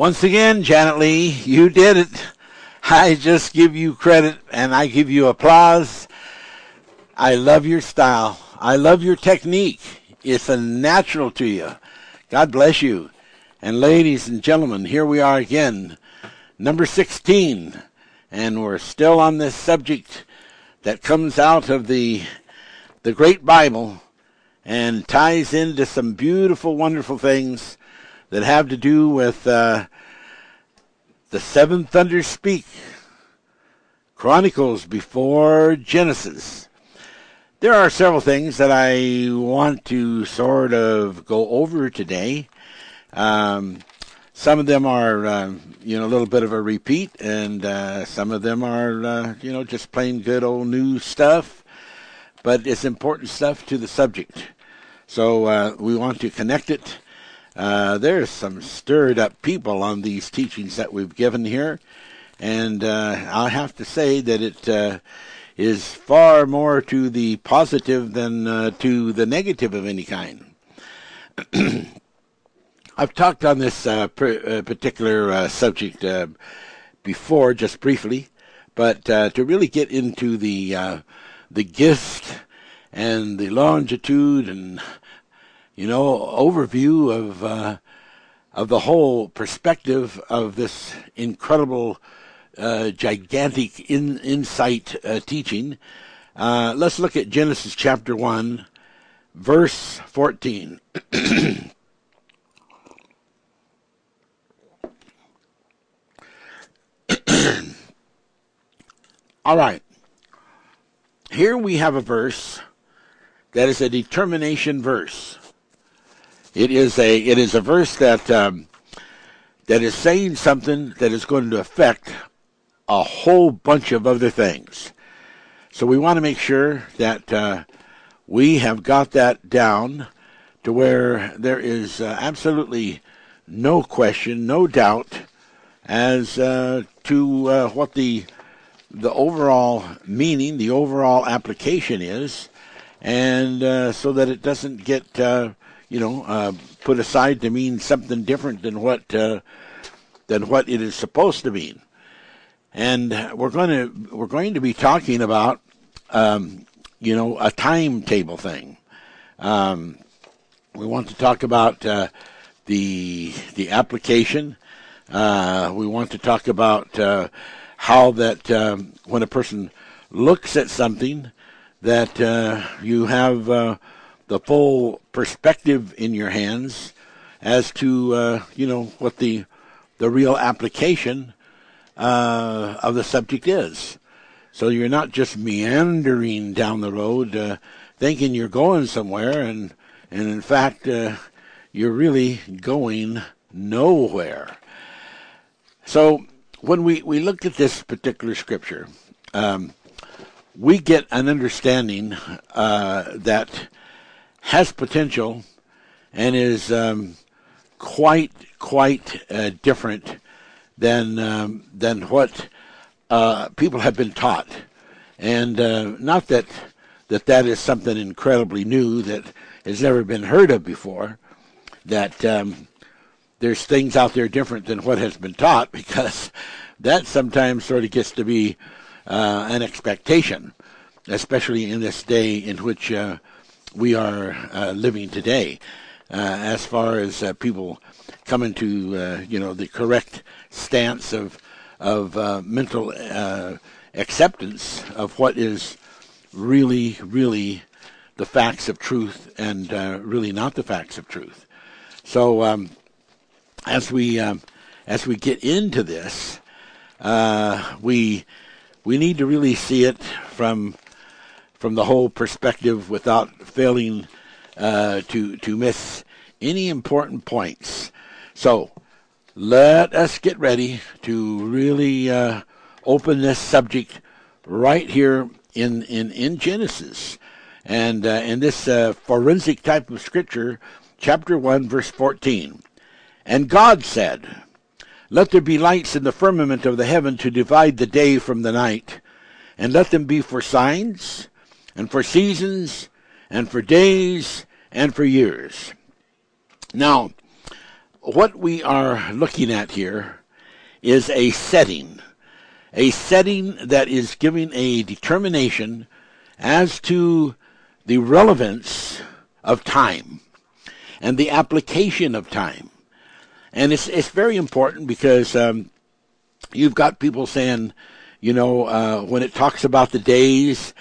Once again, Janet Lee, you did it. I just give you credit and I give you applause. I love your style. I love your technique. It's a natural to you. God bless you. And ladies and gentlemen, here we are again, number 16. And we're still on this subject that comes out of the, the great Bible and ties into some beautiful, wonderful things that have to do with uh, the seven thunders speak, Chronicles before Genesis. There are several things that I want to sort of go over today. Um, some of them are, uh, you know, a little bit of a repeat, and uh, some of them are, uh, you know, just plain good old new stuff. But it's important stuff to the subject. So uh, we want to connect it uh, there's some stirred up people on these teachings that we've given here, and uh, I have to say that it uh, is far more to the positive than uh, to the negative of any kind. I've talked on this uh, particular subject before, just briefly, but to really get into the the gift and the longitude and you know, overview of uh, of the whole perspective of this incredible, uh, gigantic in, insight uh, teaching. Uh, let's look at Genesis chapter one, verse fourteen. All right. Here we have a verse that is a determination verse. It is a it is a verse that um, that is saying something that is going to affect a whole bunch of other things. So we want to make sure that uh, we have got that down to where there is uh, absolutely no question, no doubt as uh, to uh, what the the overall meaning, the overall application is, and uh, so that it doesn't get uh, you know, uh, put aside to mean something different than what uh, than what it is supposed to mean. And we're going to we're going to be talking about, um, you know, a timetable thing. Um, we want to talk about uh, the the application. Uh, we want to talk about uh, how that um, when a person looks at something, that uh, you have the full perspective in your hands as to uh, you know what the the real application uh, of the subject is. So you're not just meandering down the road, uh, thinking you're going somewhere, and and in fact uh, you're really going nowhere. So when we we look at this particular scripture, um, we get an understanding uh, that has potential and is um, quite quite uh, different than um, than what uh, people have been taught, and uh, not that that that is something incredibly new that has never been heard of before. That um, there's things out there different than what has been taught because that sometimes sort of gets to be uh, an expectation, especially in this day in which uh, we are uh, living today, uh, as far as uh, people coming to uh, you know the correct stance of of uh, mental uh, acceptance of what is really really the facts of truth and really not the facts of truth. So um, as we um, as we get into this, we we need to really see it from from the whole perspective without failing uh, to to miss any important points. So let us get ready to really uh, open this subject right here in in in Genesis, and uh, in this uh, forensic type of scripture, chapter one, verse fourteen. And God said, "Let there be lights in the firmament of the heaven to divide the day from the night." and let them be for signs and for seasons and for days and for years. Now, what we are looking at here is a setting, a setting that is giving a determination as to the relevance of time and the application of time. And it's, it's very important because um, you've got people saying, you know, uh, when it talks about the days,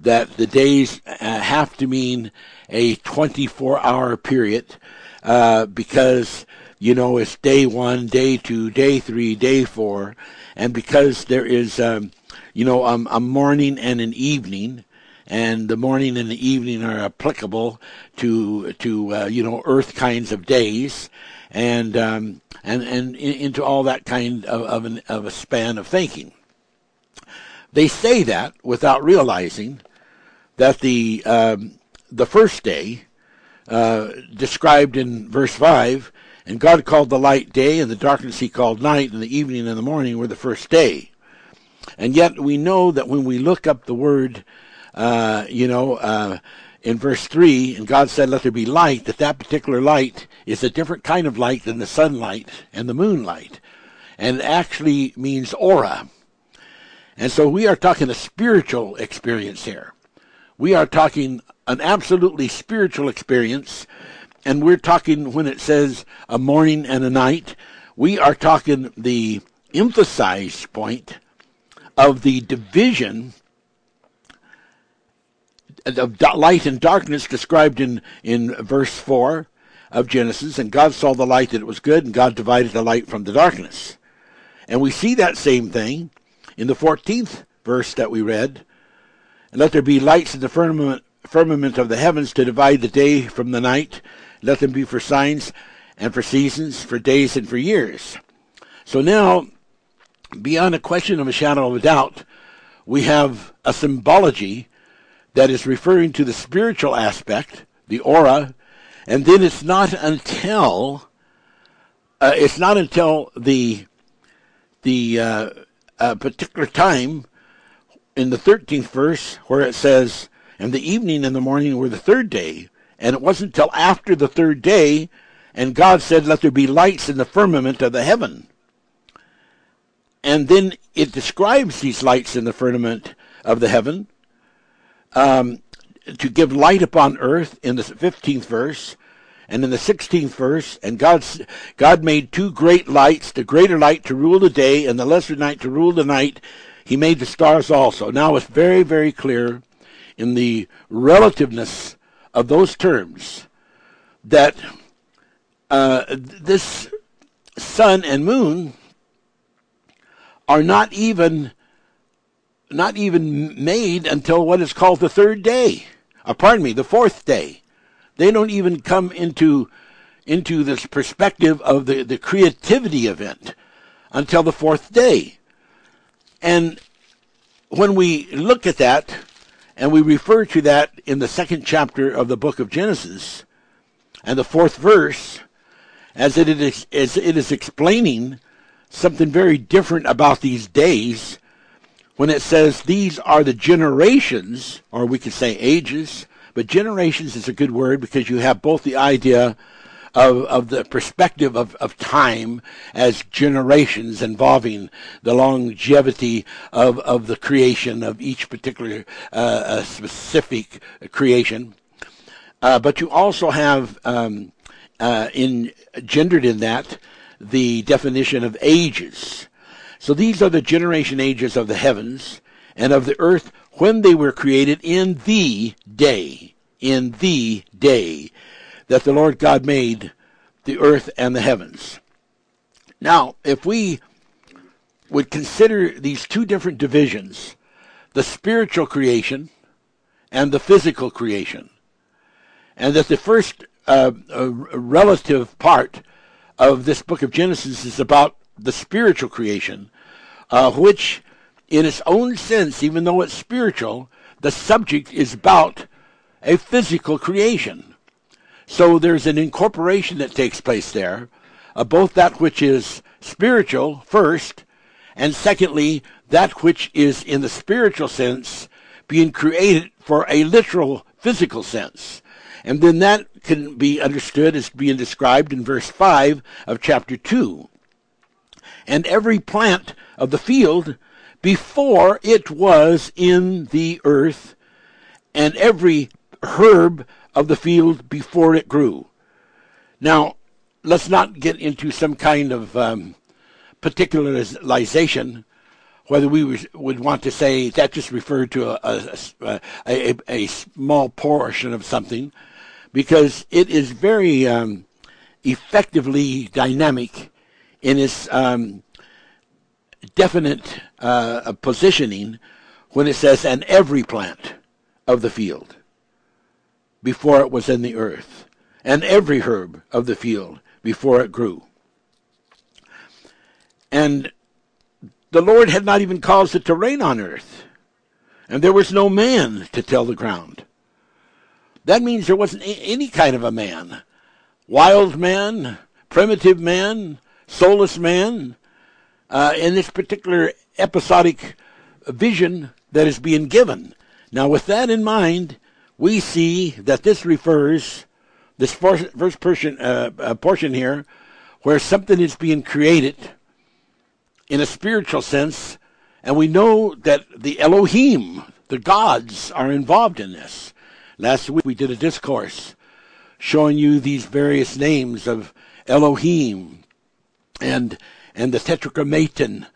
that the days uh, have to mean a 24 hour period uh, because, you know, it's day one, day two, day three, day four, and because there is, um, you know, um, a morning and an evening, and the morning and the evening are applicable to to uh, you know Earth kinds of days, and um, and and into all that kind of of, an, of a span of thinking. They say that without realizing that the um, the first day uh, described in verse five, and God called the light day, and the darkness He called night, and the evening and the morning were the first day. And yet we know that when we look up the word uh, you know, uh, in verse 3, and God said, Let there be light, that that particular light is a different kind of light than the sunlight and the moonlight. And it actually means aura. And so we are talking a spiritual experience here. We are talking an absolutely spiritual experience. And we're talking, when it says a morning and a night, we are talking the emphasized point of the division of light and darkness described in, in verse 4 of Genesis, and God saw the light that it was good, and God divided the light from the darkness. And we see that same thing in the 14th verse that we read. And let there be lights in the firmament, firmament of the heavens to divide the day from the night. Let them be for signs and for seasons, for days and for years. So now, beyond a question of a shadow of a doubt, we have a symbology that is referring to the spiritual aspect, the aura, and then it's not until uh, it's not until the the uh, uh, particular time in the 13th verse where it says, "And the evening and the morning were the third day," and it wasn't till after the third day, and God said, "Let there be lights in the firmament of the heaven." And then it describes these lights in the firmament of the heaven um, to give light upon earth in the 15th verse. And in the 16th verse, and God's, God made two great lights, the greater light to rule the day and the lesser night to rule the night. He made the stars also. Now it's very, very clear in the relativeness of those terms that uh, this sun and moon are not even not even made until what is called the third day. Uh, pardon me, the fourth day. They don't even come into into this perspective of the, the creativity event until the fourth day. And when we look at that, and we refer to that in the second chapter of the book of Genesis, and the fourth verse, as it is, as it is explaining something very different about these days when it says these are the generations, or we could say ages, but generations is a good word because you have both the idea of, of the perspective of, of time as generations involving the longevity of, of the creation of each particular uh, specific creation. Uh, but you also have um, uh, in, gendered in that the definition of ages. So these are the generation ages of the heavens and of the earth when they were created in the day, in the day that the Lord God made the earth and the heavens. Now, if we would consider these two different divisions, the spiritual creation and the physical creation, and that the first uh, uh, relative part of this book of Genesis is about the spiritual creation, uh, which, in its own sense, even though it's spiritual, the subject is about a physical creation. So there's an incorporation that takes place there of both that which is spiritual first, and secondly, that which is in the spiritual sense being created for a literal physical sense. And then that can be understood as being described in verse 5 of chapter 2. And every plant of the field before it was in the earth, and every herb of the field before it grew. Now, let's not get into some kind of um, particularization, whether we would want to say that just referred to a, a, a, a small portion of something, because it is very um, effectively dynamic in its um, definite uh, positioning when it says, and every plant of the field before it was in the earth, and every herb of the field before it grew. And the Lord had not even caused it to rain on earth, and there was no man to till the ground. That means there wasn't any kind of a man. Wild man, primitive man, soulless man, uh, in this particular episodic vision that is being given. Now, with that in mind, we see that this refers, this first portion, uh, uh, portion here, where something is being created in a spiritual sense, and we know that the Elohim, the gods, are involved in this. Last week we did a discourse showing you these various names of Elohim and and the Tetragrammaton,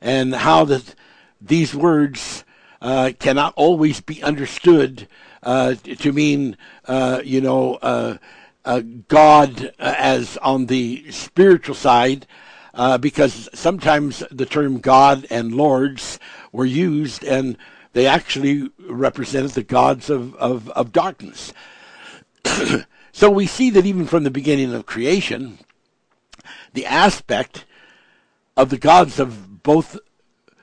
and how that these words uh, cannot always be understood uh, to mean, uh, you know, uh, uh, God as on the spiritual side, because sometimes the term God and Lords were used, and they actually represented the gods of, of, of darkness. so we see that even from the beginning of creation, the aspect of the gods of both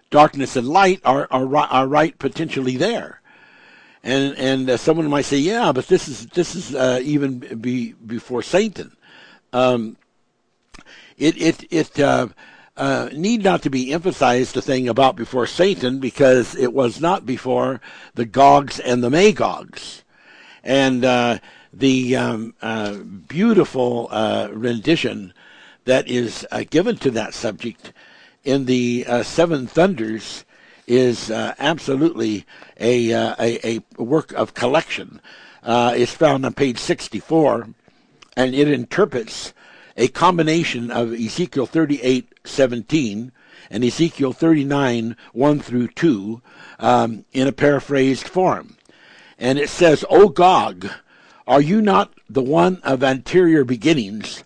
darkness and light are are, are right potentially there. And and uh, someone might say, yeah, but this is this is uh, even be, before Satan. Um, it it it uh, uh, need not to be emphasized the thing about before Satan because it was not before the Gogs and the Magogs, and uh, the um, uh, beautiful rendition that is uh, given to that subject in the uh, Seven Thunders is uh, absolutely a, uh, a, a work of collection. Uh, it's found on page 64, and it interprets a combination of Ezekiel 38:17 and Ezekiel 39, 1 through 2, um, in a paraphrased form. And it says, O Gog, are you not the one of anterior beginnings?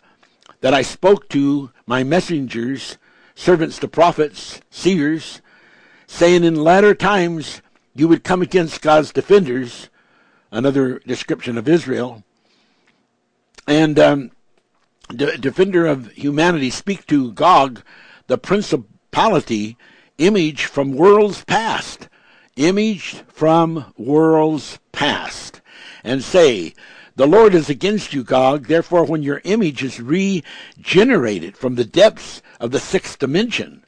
that I spoke to my messengers, servants to prophets, seers, saying in latter times you would come against God's defenders, another description of Israel, and um, the defender of humanity speak to Gog, the principality, image from worlds past, image from worlds past, and say, the Lord is against you, Gog. Therefore, when your image is regenerated from the depths of the sixth dimension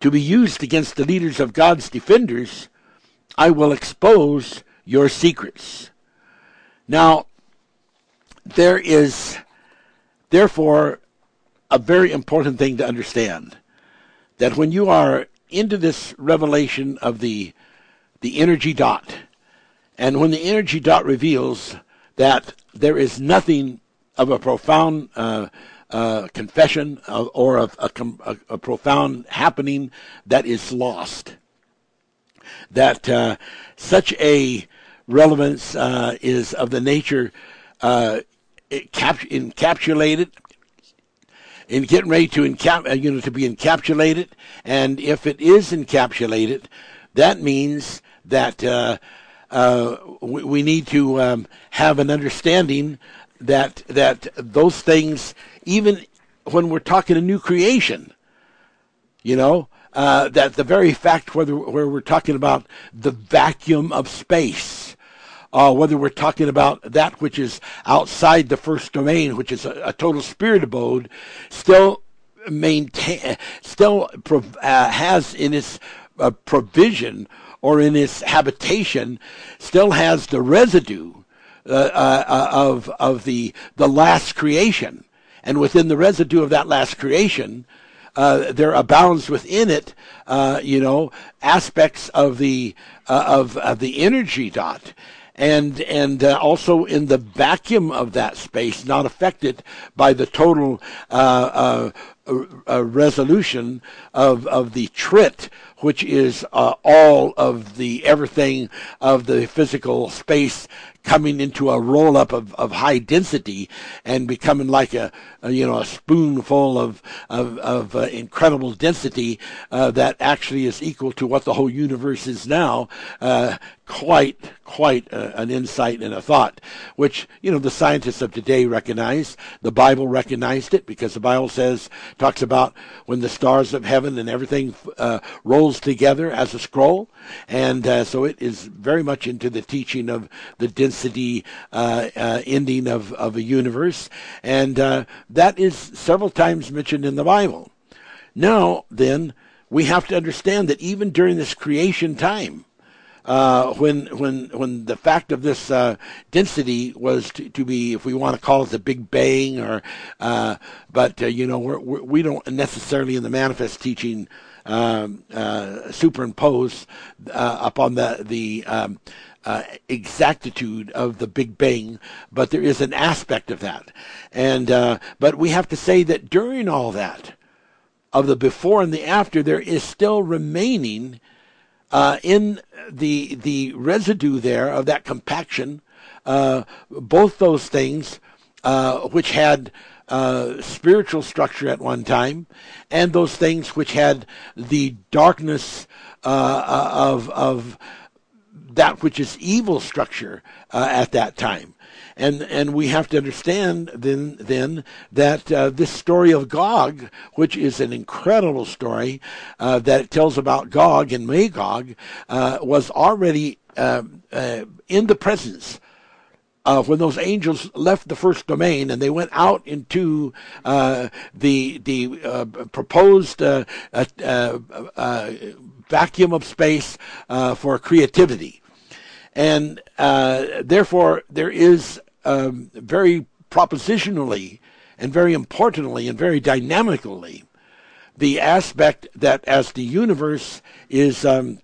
to be used against the leaders of God's defenders, I will expose your secrets. Now, there is, therefore, a very important thing to understand that when you are into this revelation of the the energy dot, and when the energy dot reveals that there is nothing of a profound uh, uh, confession of, or a, a, a, profound happening that is lost. That uh, such a relevance uh, is of the nature uh, cap- encapsulated in getting ready to encap- uh, you know to be encapsulated, and if it is encapsulated, that means that uh, we, we, need to um, have an understanding that that those things, even when we're talking a new creation, you know, uh, that the very fact whether where we're talking about the vacuum of space, uh, whether we're talking about that which is outside the first domain, which is a, a total spirit abode, still maintain, still prov- uh, has in its uh, provision or in its habitation still has the residue, uh, uh, of of the the last creation, and within the residue of that last creation, uh, there abounds within it, uh, you know, aspects of the uh, of of the energy dot, and and uh, also in the vacuum of that space, not affected by the total uh, uh, resolution of of the trit which is uh, all of the everything of the physical space coming into a roll up of, of high density and becoming like a, a you know a spoonful of of, of uh, incredible density uh, that actually is equal to what the whole universe is now. Uh, quite quite a, an insight and a thought, which you know the scientists of today recognize. The Bible recognized it because the Bible says talks about when the stars of heaven and everything uh, rolls together as a scroll, and uh, so it is very much into the teaching of the density uh, uh ending of of a universe, and uh, that is several times mentioned in the Bible. Now then. We have to understand that even during this creation time, uh, when when when the fact of this uh, density was to, to, be, if we want to call it the Big Bang, or uh, but uh, you know we're, we're, we do not necessarily in the manifest teaching um, uh, superimpose upon the the um, exactitude of the Big Bang, but there is an aspect of that, and but we have to say that during all that of the before and the after, there is still remaining uh, in the the residue there of that compaction, uh, both those things uh, which had uh, spiritual structure at one time, and those things which had the darkness uh, uh, of of that which is evil structure at that time and and we have to understand then then that uh, this story of Gog, which is an incredible story uh, that tells about Gog and Magog, uh, was already um, uh, in the presence. Uh, when those angels left the first domain and they went out into uh, the the uh, proposed uh, uh, vacuum of space for creativity, and therefore there is um, very propositionally and very importantly and very dynamically the aspect that as the universe is um,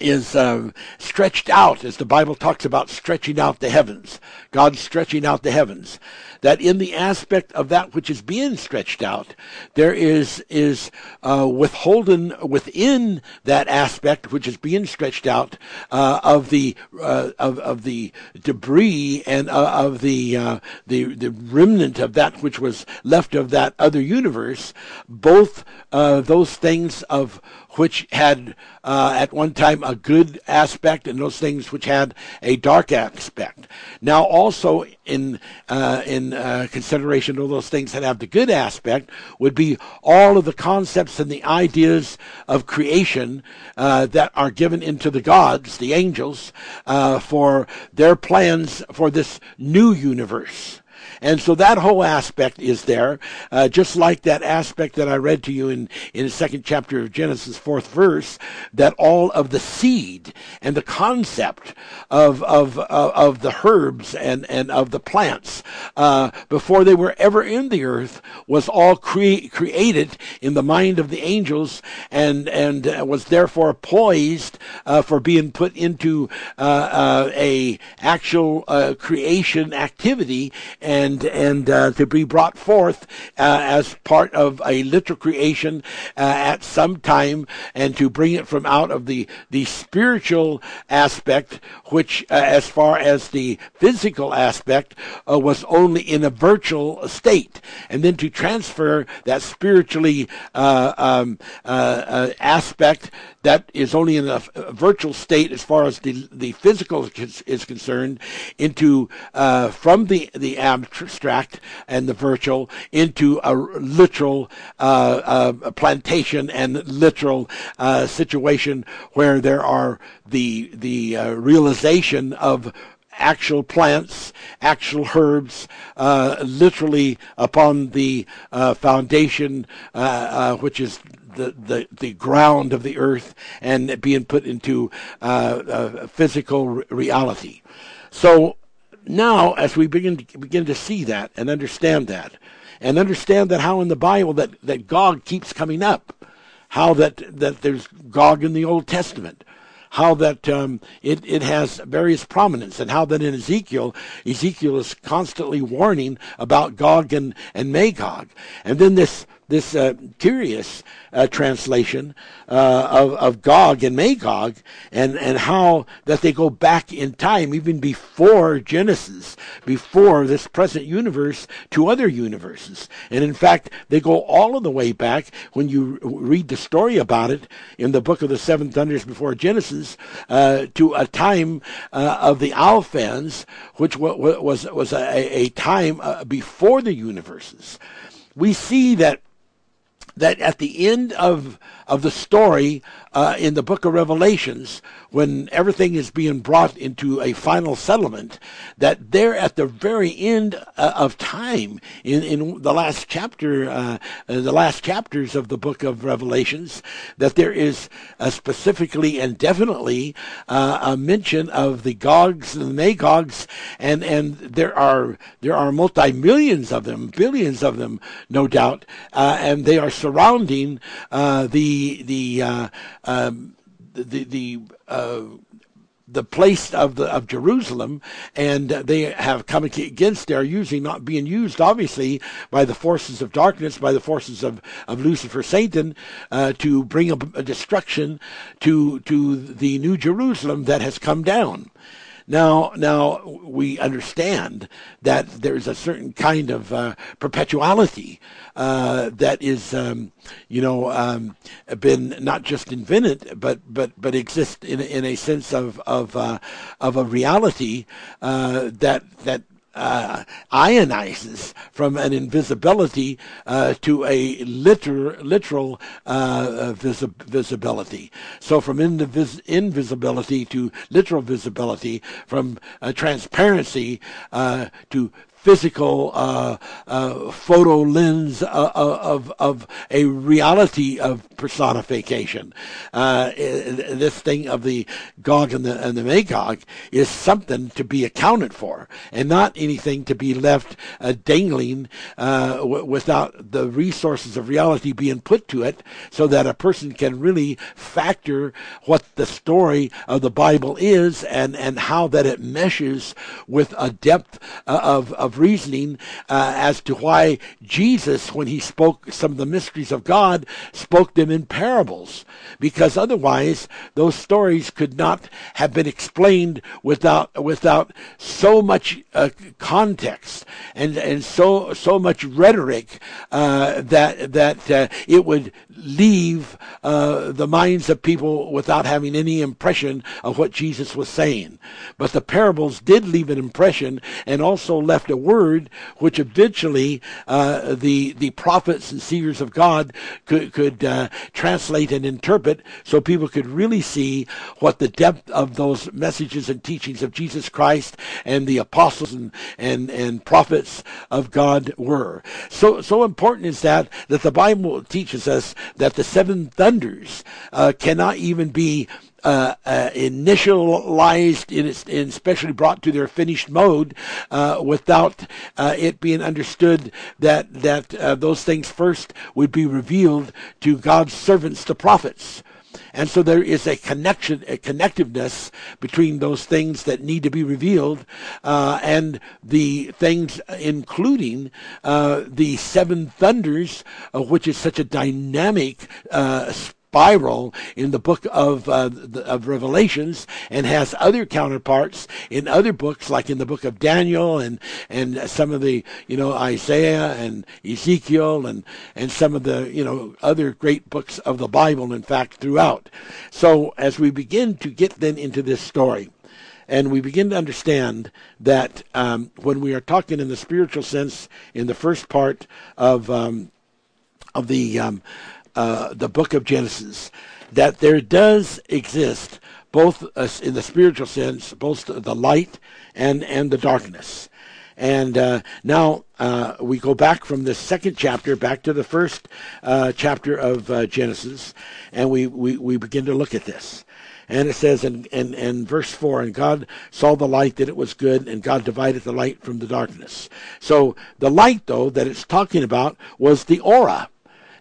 is um, stretched out, as the Bible talks about stretching out the heavens, God stretching out the heavens that in the aspect of that which is being stretched out, there is is uh, withholden within that aspect which is being stretched out uh, of the uh, of of the debris and uh, of the uh, the the remnant of that which was left of that other universe. Both uh, those things of which had uh, at one time a good aspect and those things which had a dark aspect. Now, also in uh, in uh, consideration of those things that have the good aspect would be all of the concepts and the ideas of creation uh, that are given into the gods, the angels, uh, for their plans for this new universe. And so that whole aspect is there, uh, just like that aspect that I read to you in, in the second chapter of Genesis, fourth verse, that all of the seed and the concept of, of, of, of the herbs and, and of the plants, uh, before they were ever in the earth, was all cre- created in the mind of the angels and, and uh, was therefore poised, uh, for being put into, uh, uh, a actual, creation activity and and and uh, to be brought forth uh, as part of a literal creation uh, at some time, and to bring it from out of the the spiritual aspect, which, uh, as far as the physical aspect, uh, was only in a virtual state, and then to transfer that spiritually uh, um, aspect that is only in a, a, virtual state as far as the the physical is concerned into uh, from the the abstract and the virtual into a literal uh, uh, plantation and literal uh, situation where there are the the uh, realization of actual plants, actual herbs, uh, literally upon the uh, foundation, uh which is the, the, the ground of the earth and being put into uh, physical reality. So now, as we begin to begin to see that and understand that, and understand that how in the Bible that, that Gog keeps coming up, how that, that there's Gog in the Old Testament, how that um, it, it has various prominence, and how that in Ezekiel, Ezekiel is constantly warning about Gog and, and Magog. And then this this uh, curious uh, translation uh, of, of Gog and Magog, and, and how that they go back in time, even before Genesis, before this present universe, to other universes. And in fact, they go all of the way back when you read the story about it in the book of the Seven Thunders before Genesis uh, to a time uh, of the Alphans, which was, was, was a, a time uh, before the universes. We see that that at the end of of the story uh, in the book of Revelations, when everything is being brought into a final settlement, that there at the very end uh, of time, in, in the last chapter, uh, uh the last chapters of the book of Revelations, that there is specifically and definitely uh, a mention of the Gogs and the Magogs, and and there are there are multi millions of them, billions of them, no doubt, uh, and they are surrounding the the uh, um, the the uh, the place of the of Jerusalem, and they have come against. They are usually not being used, obviously, by the forces of darkness, by the forces of, of Lucifer, Satan, uh, to bring a, a destruction to to the New Jerusalem that has come down. Now, now we understand that there's a certain kind of uh, perpetuality uh, that is, um, you know, um, been not just invented, but but but exist in in a sense of of uh, of a reality uh, that that uh, ionizes from an invisibility uh, to a liter- literal uh, visi- visibility. So from invis- invisibility to literal visibility, from transparency uh, to physical uh, uh, photo lens uh, uh, of, of a reality of personification. Uh, this thing of the Gog and the, and the Magog is something to be accounted for and not anything to be left dangling w- without the resources of reality being put to it so that a person can really factor what the story of the Bible is and, and how that it meshes with a depth of, of reasoning uh, as to why Jesus, when he spoke some of the mysteries of God, spoke them in parables, because otherwise those stories could not have been explained without without so much uh, context and and so so much rhetoric uh, that that uh, it would leave uh, the minds of people without having any impression of what Jesus was saying. But the parables did leave an impression and also left a word which eventually uh, the the prophets and seers of God could could uh, translate and interpret, so people could really see what the depth of those messages and teachings of Jesus Christ and the apostles and and, and prophets of God were. So so important is that that the Bible teaches us that the seven thunders uh, cannot even be uh, uh, initialized in, in especially brought to their finished mode uh, without uh, it being understood that that uh, those things first would be revealed to God's servants, the prophets. And so there is a connection, a connectiveness between those things that need to be revealed uh, and the things, including uh, the seven thunders, uh, which is such a dynamic uh, spiral in the book of uh, the, of Revelations and has other counterparts in other books, like in the book of Daniel and and some of the you know Isaiah and Ezekiel and and some of the you know other great books of the Bible. In fact, throughout. So as we begin to get then into this story and we begin to understand that um, when we are talking in the spiritual sense in the first part of um, of the um, uh, the book of Genesis, that there does exist both uh, in the spiritual sense, both the light and and the darkness, And uh, now uh, we go back from the second chapter back to the first uh, chapter of uh, Genesis, and we, we, we begin to look at this. And it says in, in, in verse 4 And God saw the light that it was good, and God divided the light from the darkness. So the light, though, that it's talking about was the aura.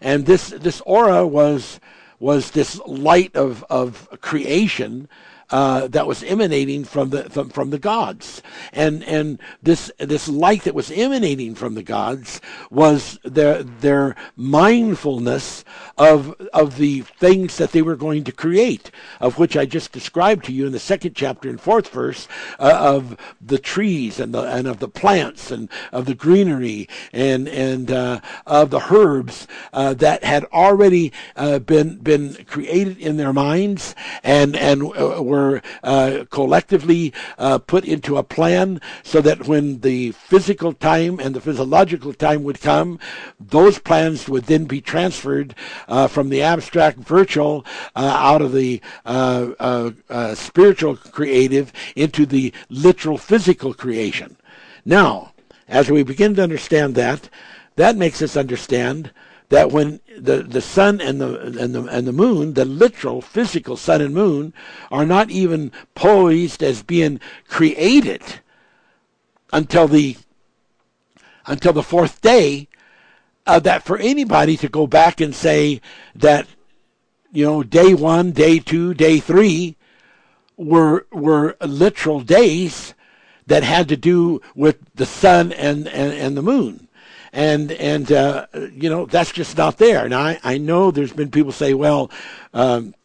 And this, this aura was, was this light of, of creation uh, that was emanating from the from, from the gods, and and this this light that was emanating from the gods was their their mindfulness of of the things that they were going to create, of which I just described to you in the second chapter and fourth verse uh, of the trees and the and of the plants and of the greenery and and uh, of the herbs uh, that had already uh, been been created in their minds and and were were uh, collectively uh, put into a plan so that when the physical time and the physiological time would come, those plans would then be transferred uh, from the abstract virtual uh, out of the uh, uh, spiritual creative into the literal physical creation. Now, as we begin to understand that, that makes us understand that when the, the sun and the and the and the moon, the literal physical sun and moon, are not even poised as being created until the until the fourth day, uh, that for anybody to go back and say that you know day one, day two, day three were were literal days that had to do with the sun and, and, and the moon and and uh, you know that's just not there. Now I, I know there's been people say, well. Um,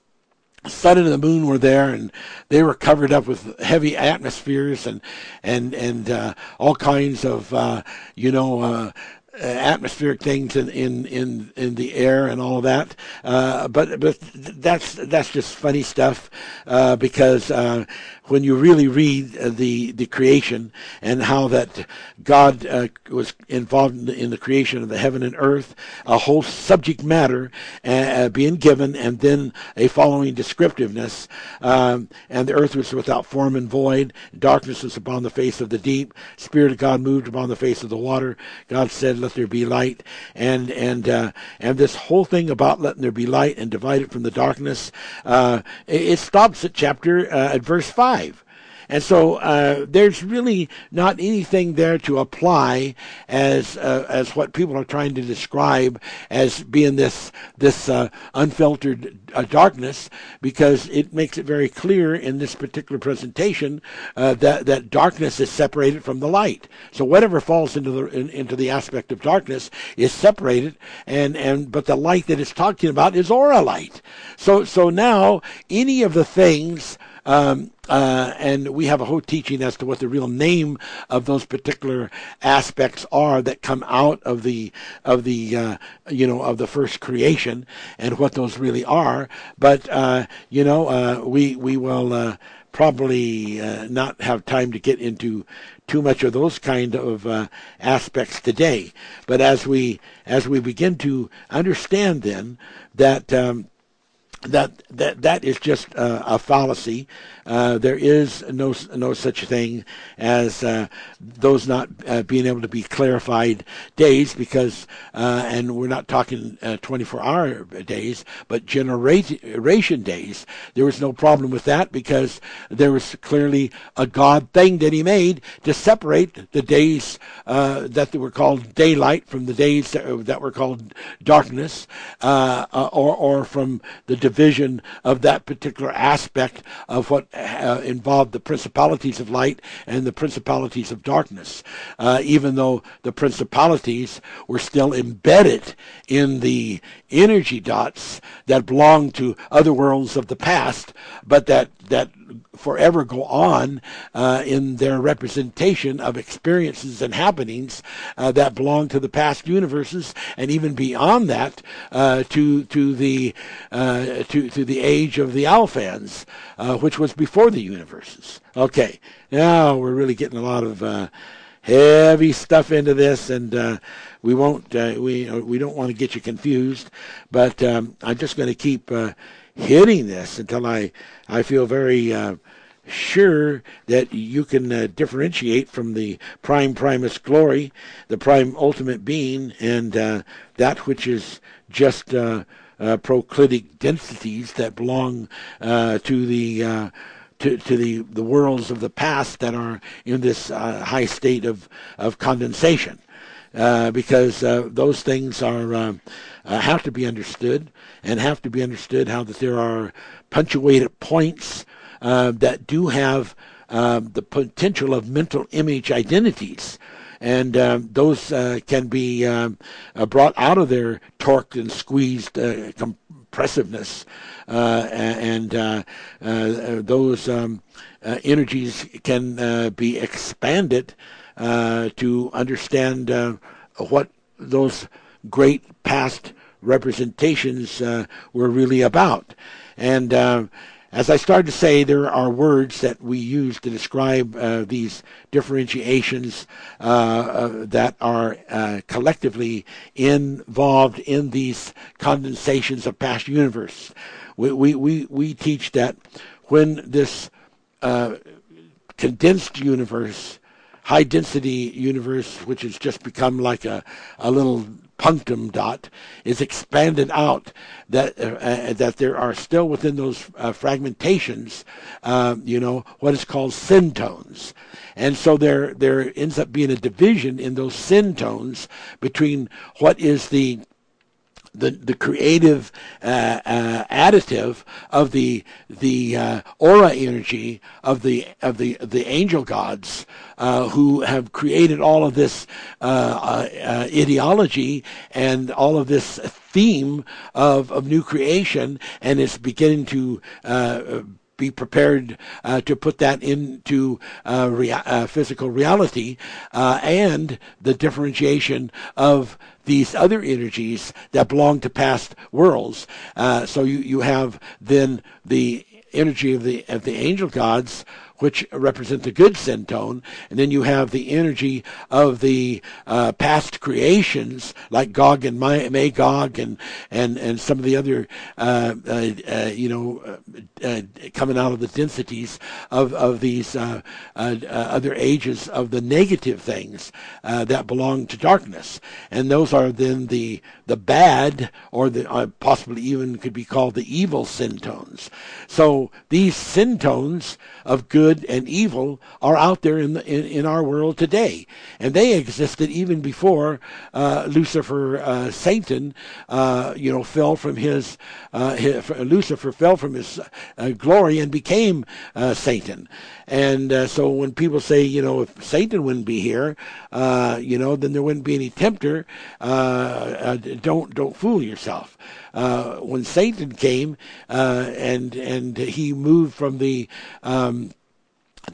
sun and the moon were there and they were covered up with heavy atmospheres and and and uh, all kinds of uh, you know uh, atmospheric things in, in, in, in the air and all of that. Uh, but but that's that's just funny stuff uh, because uh, when you really read uh, the the creation and how that God uh, was involved in the, in the, creation of the heaven and earth, a whole subject matter uh, being given, and then a following descriptiveness. Um, and the earth was without form and void. Darkness was upon the face of the deep. Spirit of God moved upon the face of the water. God said, "Let there be light." And and uh, and this whole thing about letting there be light and divide it from the darkness, uh, it, it, stops at chapter uh, at verse five. And so uh, there's really not anything there to apply as uh, as what people are trying to describe as being this this uh, unfiltered uh, darkness, because it makes it very clear in this particular presentation uh, that that darkness is separated from the light. So whatever falls into the in, into the aspect of darkness is separated, and and but the light that it's talking about is aura light. So so now any of the things um, uh, and we have a whole teaching as to what the real name of those particular aspects are that come out of the of the uh, you know of the first creation and what those really are. But uh, you know uh, we we will uh, probably uh, not have time to get into too much of those kind of uh, aspects today. But as we as we begin to understand then that um, that that that is just uh, a fallacy. Uh, there is no no such thing as uh, those not uh, being able to be clarified days because uh, and we're not talking uh, 24 hour days but generation days. There was no problem with that because there was clearly a God thing that He made to separate the days that were called daylight from the days that, that were called darkness, or or from the division of that particular aspect of what uh, involved the principalities of light and the principalities of darkness, uh, even though the principalities were still embedded in the energy dots that belonged to other worlds of the past, but that that forever go on uh, in their representation of experiences and happenings uh, that belong to the past universes, and even beyond that uh, to to the uh, to to the age of the Alphans, uh, which was before the universes. Okay, now we're really getting a lot of uh, heavy stuff into this, and we won't we we don't want to get you confused, but um, I'm just going to keep hitting this until I I feel very sure that you can uh, differentiate from the prime primus glory, the prime ultimate being, and uh, that which is just uh, uh proclitic densities that belong uh, to the uh, to, to the, the worlds of the past that are in this high state of, of condensation. because those things are have to be understood, and have to be understood how that there are punctuated points uh, that do have uh, the potential of mental image identities. And uh, those uh, can be um, uh, brought out of their torqued and squeezed compressiveness. and those um, energies can be expanded to understand what those great past representations uh, were really about. And uh, as I started to say, there are words that we use to describe uh, these differentiations uh, uh, that are uh, collectively involved in these condensations of past universe. We, we, we, we teach that when this condensed universe, high density universe, which has just become like a, a little punctum dot is expanded out that uh, uh, that there are still within those uh, fragmentations um, you know what is called syntones and so there there ends up being a division in those syntones between what is the the the creative uh, uh, additive of the the uh, aura energy of the of the the angel gods uh, who have created all of this uh, uh, ideology and all of this theme of of new creation and it's beginning to be prepared uh, to put that into uh, rea- uh, physical reality and the differentiation of these other energies that belong to past worlds. Uh, so you, you have then the energy of the of the angel gods which represent the good syntone, and then you have the energy of the uh, past creations like Gog and Magog and and and some of the other uh, uh, uh you know uh, uh, coming out of the densities of of these other ages of the negative things that belong to darkness, and those are then the the bad or the possibly even could be called the evil syntones. So these syntones of good and evil are out there in, the, in, in our world today. And they existed even before uh, Lucifer, uh, Satan, uh, you know, fell from his, uh, his, Lucifer fell from his uh, glory and became uh, Satan. And so when people say, you know, if Satan wouldn't be here, you know, then there wouldn't be any tempter. Don't don't fool yourself. When Satan came and and he moved from the um,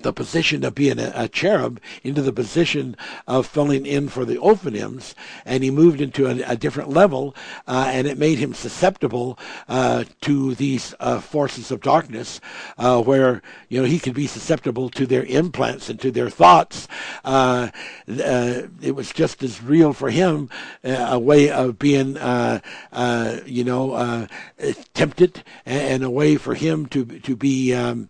the position of being a, a, cherub into the position of filling in for the ophanims, and he moved into a, a different level, uh, and it made him susceptible uh, to these uh, forces of darkness, uh, where you know he could be susceptible to their implants and to their thoughts. Uh, uh, it was just as real for him, a way of being, you know, tempted, and, and, a way for him to to be um,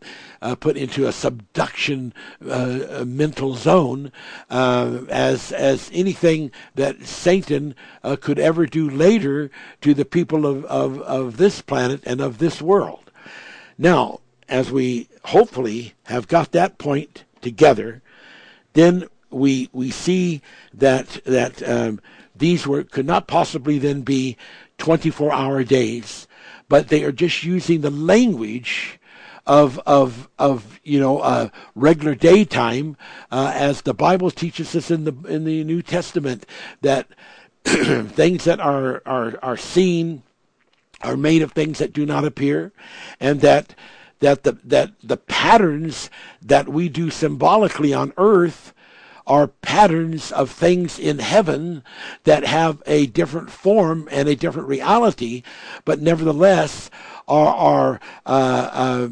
put into a subduction uh, mental zone uh, as as anything that Satan uh, could ever do later to the people of, of, of this planet and of this world. Now, as we hopefully have got that point together, then we we see that that um, these were could not possibly then be 24 hour days, but they are just using the language of of of you know uh, regular daytime, uh, as the Bible teaches us in the in the New Testament that things that are are are seen are made of things that do not appear, and that that the that the patterns that we do symbolically on earth are patterns of things in heaven that have a different form and a different reality, but nevertheless are are uh, uh,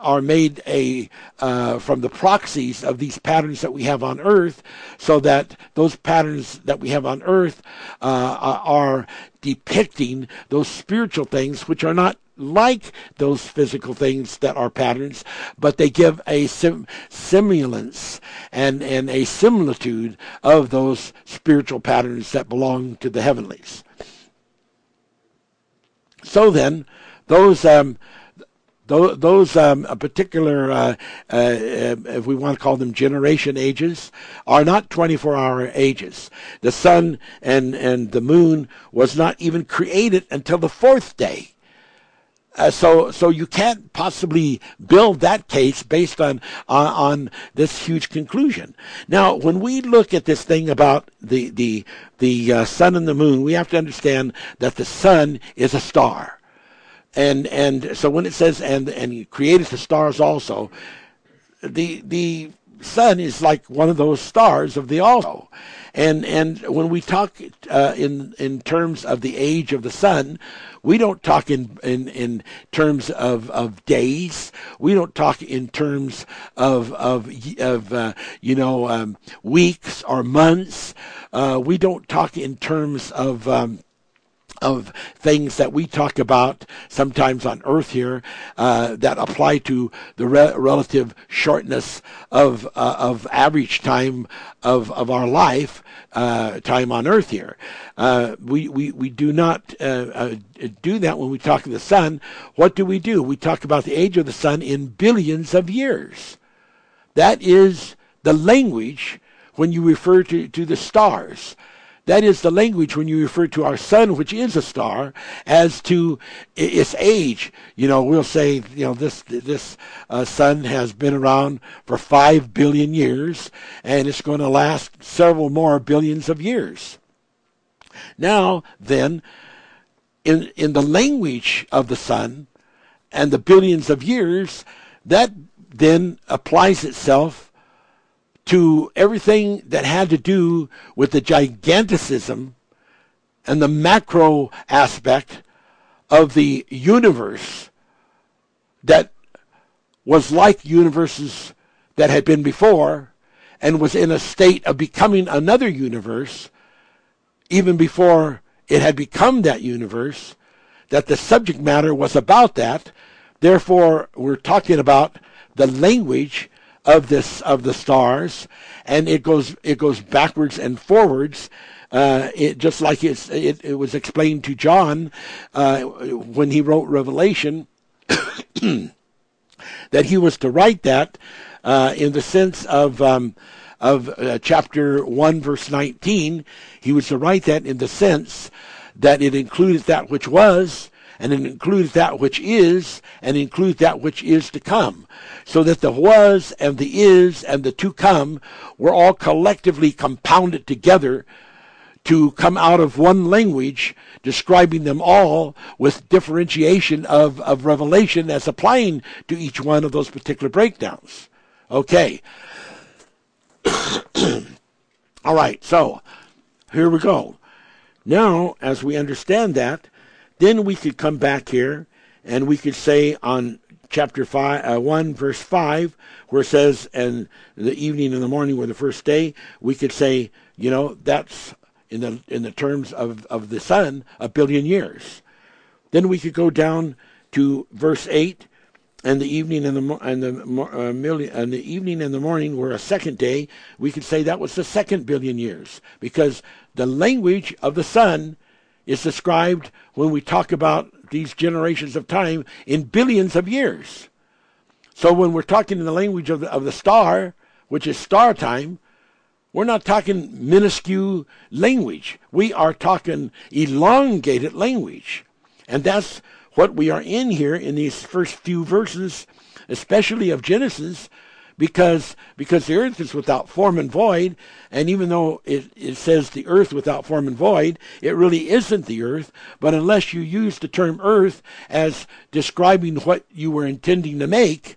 are made a uh, from the proxies of these patterns that we have on Earth, so that those patterns that we have on Earth uh, are depicting those spiritual things which are not like those physical things that are patterns, but they give a sim- simulance and, and a similitude of those spiritual patterns that belong to the heavenlies. So then, those um, those, um, particular, uh, uh, if we want to call them generation ages, are not 24-hour ages. The sun and and the moon was not even created until the fourth day. Uh, so, so you can't possibly build that case based on, on, on this huge conclusion. Now, when we look at this thing about the the the uh, sun and the moon, we have to understand that the sun is a star and and so when it says and and he created the stars also, the the sun is like one of those stars of the also. And and when we talk uh, in in terms of the age of the sun, we don't talk in in, in terms of, of days. We don't talk in terms of of of uh, you know um, weeks or months. Uh, we don't talk in terms of um, of things that we talk about sometimes on earth here uh, that apply to the re- relative shortness of uh, of average time of of our life uh, time on earth here. Uh, we, we we do not uh, uh, do that when we talk of the sun. What do we do? We talk about the age of the sun in billions of years. That is the language when you refer to, to the stars that is the language when you refer to our sun, which is a star, as to its age. You know, we'll say, you know, this this uh, sun has been around for five billion years, and it's going to last several more billions of years. Now, then, in in the language of the sun and the billions of years, that then applies itself to everything that had to do with the giganticism and the macro aspect of the universe that was like universes that had been before and was in a state of becoming another universe even before it had become that universe, that the subject matter was about that. Therefore, we're talking about the language of this of the stars, and it goes it goes backwards and forwards. Uh, it just like it's, it, it was explained to John uh, when he wrote Revelation that he was to write that uh, in the sense of um, of uh, chapter one verse nineteen. He was to write that in the sense that it included that which was and it includes that which is, and includes that which is to come. So that the was and the is and the to come were all collectively compounded together to come out of one language, describing them all with differentiation of, of revelation as applying to each one of those particular breakdowns. Okay. all right, so here we go. Now, as we understand that, then we could come back here and we could say on chapter five, uh, 1, verse 5, where it says, and the evening and the morning were the first day, we could say, you know, that's in the, in the terms of, of the sun, a billion years. Then we could go down to verse 8, and the evening and the and the uh, million and the evening and the morning were a second day. We could say that was the second billion years because the language of the sun is described when we talk about these generations of time in billions of years. So when we're talking in the language of the, of the star, which is star time, we're not talking minuscule language. We are talking elongated language. And that's what we are in here in these first few verses, especially of Genesis, because because the earth is without form and void, and even though it, it says the earth without form and void, it really isn't the earth. But unless you use the term earth as describing what you were intending to make,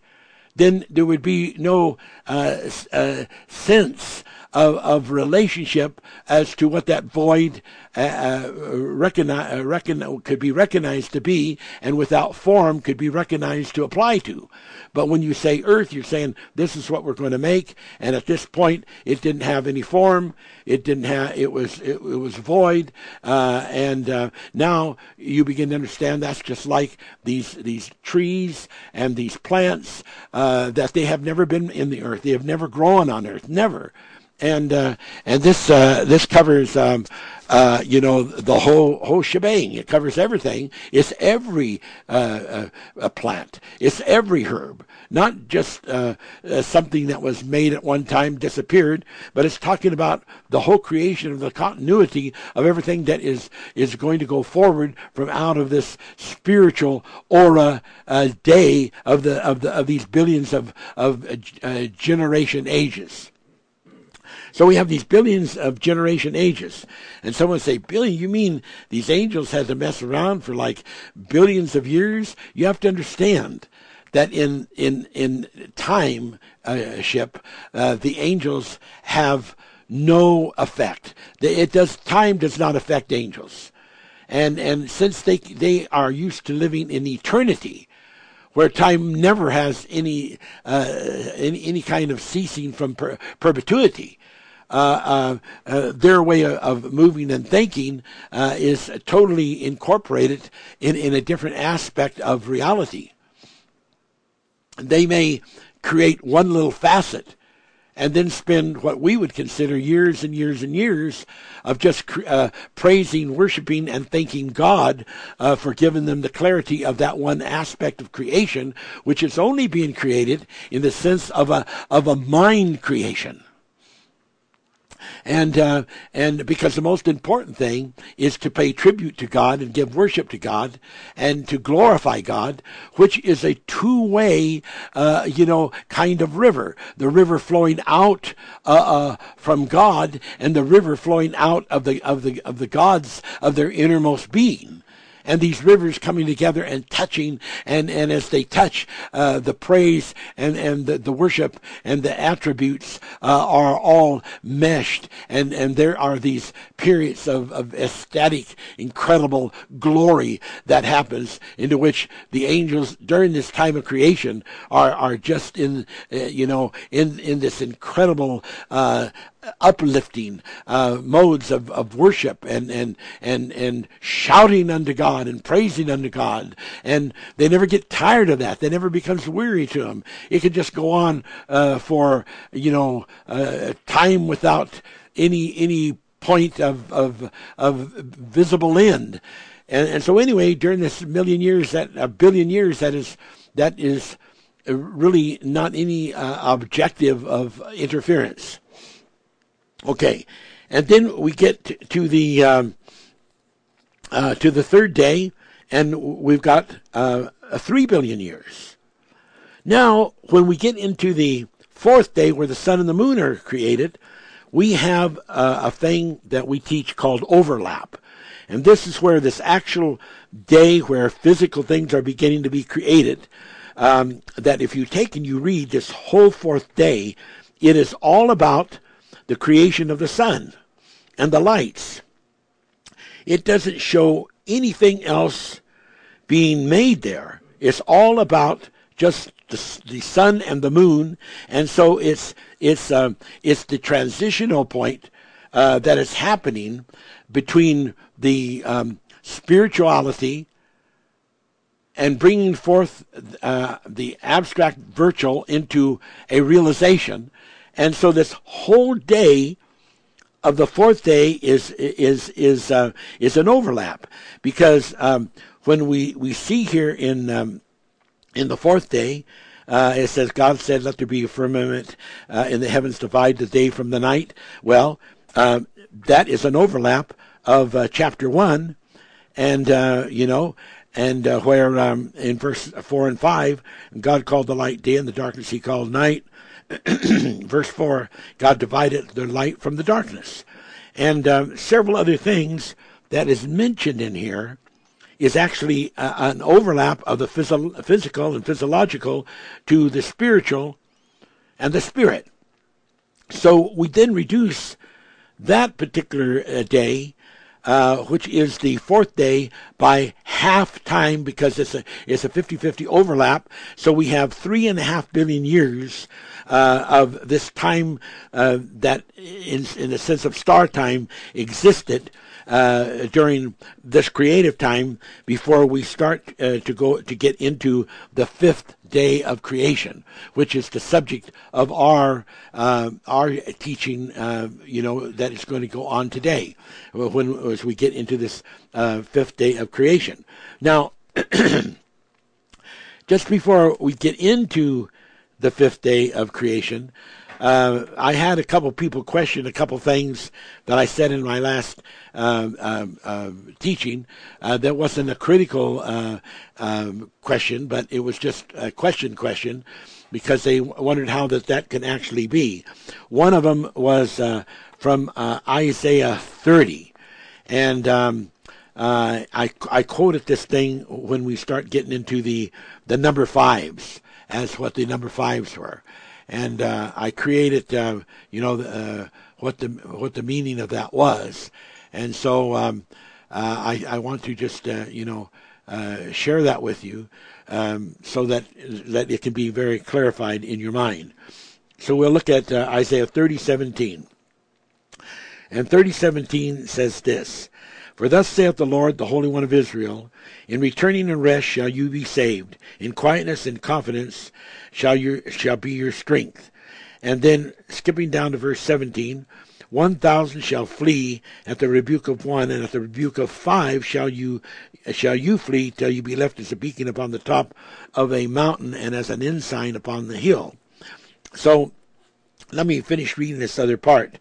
then there would be no uh, uh, sense of, of relationship as to what that void uh, uh, recognize, uh, could be recognized to be, and without form could be recognized to apply to. But when you say earth, you're saying this is what we're going to make, and at this point, it didn't have any form. It didn't have. It was it, it was void, uh, and uh, now you begin to understand that's just like these these trees and these plants uh, that they have never been in the earth. They have never grown on earth, never and uh, and this uh, this covers um, uh, you know the whole whole shebang. It covers everything. It's every uh, uh, plant. It's every herb, not just uh, something that was made at one time disappeared, but it's talking about the whole creation of the continuity of everything that is is going to go forward from out of this spiritual aura day of the of the of these billions of of generation ages. So we have these billions of generation ages. And someone say, billion, you mean these angels had to mess around for like billions of years? You have to understand that in, in, in time uh, ship, uh, the angels have no effect. It does, time does not affect angels. And, and since they, they are used to living in eternity, where time never has any uh, any, any kind of ceasing from per- perpetuity. Uh, uh, uh, their way of, moving and thinking is totally incorporated in, in a different aspect of reality. They may create one little facet and then spend what we would consider years and years and years of just uh, praising, worshiping, and thanking God uh, for giving them the clarity of that one aspect of creation, which is only being created in the sense of a of a mind creation and uh, and because the most important thing is to pay tribute to God and give worship to God and to glorify God, which is a two-way, uh, you know, kind of river. The river flowing out uh, uh from God and the river flowing out of the of the of the gods of their innermost being and these rivers coming together and touching, and, and as they touch, uh, the praise and, and the, the worship and the attributes uh, are all meshed, and, and there are these periods of, of ecstatic, incredible glory that happens, into which the angels during this time of creation are, are just in, uh, you know, in, in this incredible uh, uplifting uh, modes of, of worship and, and, and, and shouting unto God and praising unto God. And they never get tired of that. They never becomes weary to them. It could just go on uh, for, you know, uh, time without any, any point of, of, of visible end. And, and so anyway, during this million years, that a billion years, that is, that is really not any uh, objective of interference. Okay, and then we get to the um, uh, to the third day, and we've got uh, three billion years. Now, when we get into the fourth day, where the sun and the moon are created, we have uh, a thing that we teach called overlap, and this is where this actual day, where physical things are beginning to be created. Um, that if you take and you read this whole fourth day, it is all about the creation of the sun and the lights. It doesn't show anything else being made there. It's all about just the, the sun and the moon, and so it's it's um, it's the transitional point uh, that is happening between the um, spirituality and bringing forth uh, the abstract virtual into a realization and so this whole day of the fourth day is is is uh, is an overlap because um, when we we see here in um, in the fourth day. Uh, it says, God said, Let there be a firmament uh, in the heavens, divide the day from the night. Well, uh, that is an overlap of uh, chapter 1. And, uh, you know, and where um, in verse 4 and 5, God called the light day and the darkness he called night. verse 4 God divided the light from the darkness. And um, several other things that is mentioned in here is actually uh, an overlap of the phys- physical and physiological to the spiritual and the spirit. So we then reduce that particular uh, day uh, which is the fourth day by half time because it's a it's a 50-50 overlap. So we have three and a half billion years uh, of this time uh, that, in in the sense of star time, existed uh, during this creative time before we start uh, to go to get into the fifth day of creation, which is the subject of our uh, our teaching. Uh, you know that is going to go on today, when as we get into this fifth day of creation. Now, just before we get into the fifth day of creation, uh, I had a couple people question a couple things that I said in my last uh, uh, teaching. Uh, that wasn't a critical uh, um, question, but it was just a question question because they wondered how that, that can actually be. One of them was uh, from Isaiah 30. And I, I quoted this thing when we start getting into the, the number fives as what the number fives were and uh, I created, uh, you know, uh, what the what the meaning of that was, and so um, uh, I, I want to just, uh, you know, uh, share that with you, um, so that that it can be very clarified in your mind. So we'll look at Isaiah thirty seventeen, and thirty seventeen says this. For thus saith the Lord, the Holy One of Israel, In returning and rest shall you be saved, in quietness and confidence shall your shall be your strength. And then skipping down to verse seventeen, one thousand shall flee at the rebuke of one, and at the rebuke of five shall you shall you flee till you be left as a beacon upon the top of a mountain and as an ensign upon the hill. So let me finish reading this other part.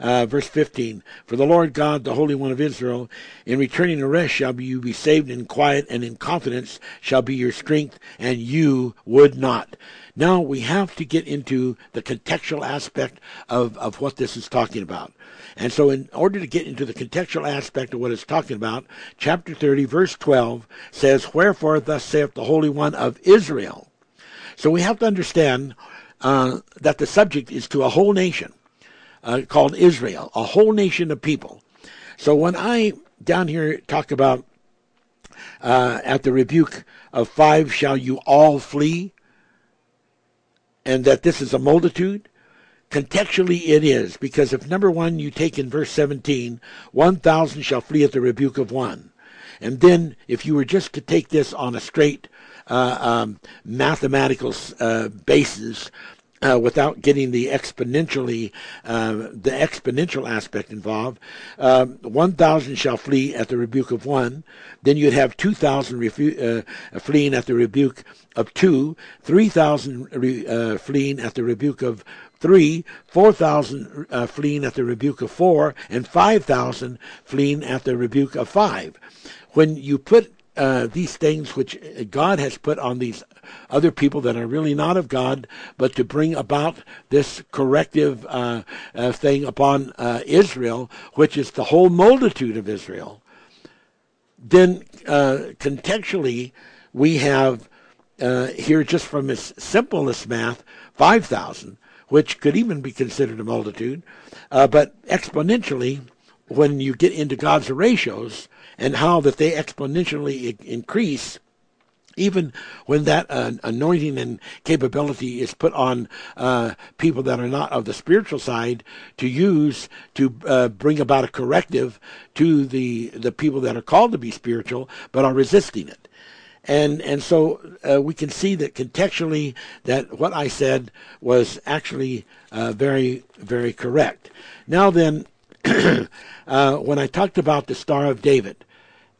Uh, verse 15 For the Lord God, the Holy One of Israel, in returning to rest shall you be saved in quiet, and in confidence shall be your strength, and you would not. Now we have to get into the contextual aspect of, of what this is talking about. And so, in order to get into the contextual aspect of what it's talking about, chapter 30, verse 12 says, Wherefore, thus saith the Holy One of Israel. So we have to understand uh, that the subject is to a whole nation uh, called Israel, a whole nation of people. So when I down here talk about uh, at the rebuke of five shall you all flee, and that this is a multitude, contextually it is, because if number one you take in verse 17, 1,000 shall flee at the rebuke of one. And then if you were just to take this on a straight uh, um, mathematical uh, basis, uh, without getting the exponentially uh, the exponential aspect involved. Um, one thousand shall flee at the rebuke of one. Then you'd have two thousand refu- uh, fleeing at the rebuke of two. Three thousand re- uh, fleeing at the rebuke of three, 4,000 uh, fleeing at the rebuke of four, and 5,000 fleeing at the rebuke of five. When you put uh, these things which God has put on these other people that are really not of God, but to bring about this corrective uh, uh, thing upon uh, Israel, which is the whole multitude of Israel, then uh, contextually we have uh, here just from this simplest math, 5,000, which could even be considered a multitude, but exponentially, when you get into God's ratios and how that they exponentially increase, even when that uh, anointing and capability is put on uh, people that are not of the spiritual side to use to uh, bring about a corrective to the the people that are called to be spiritual but are resisting it and and so uh, we can see that contextually that what I said was actually uh, very very correct. Now then, uh, when I talked about the Star of David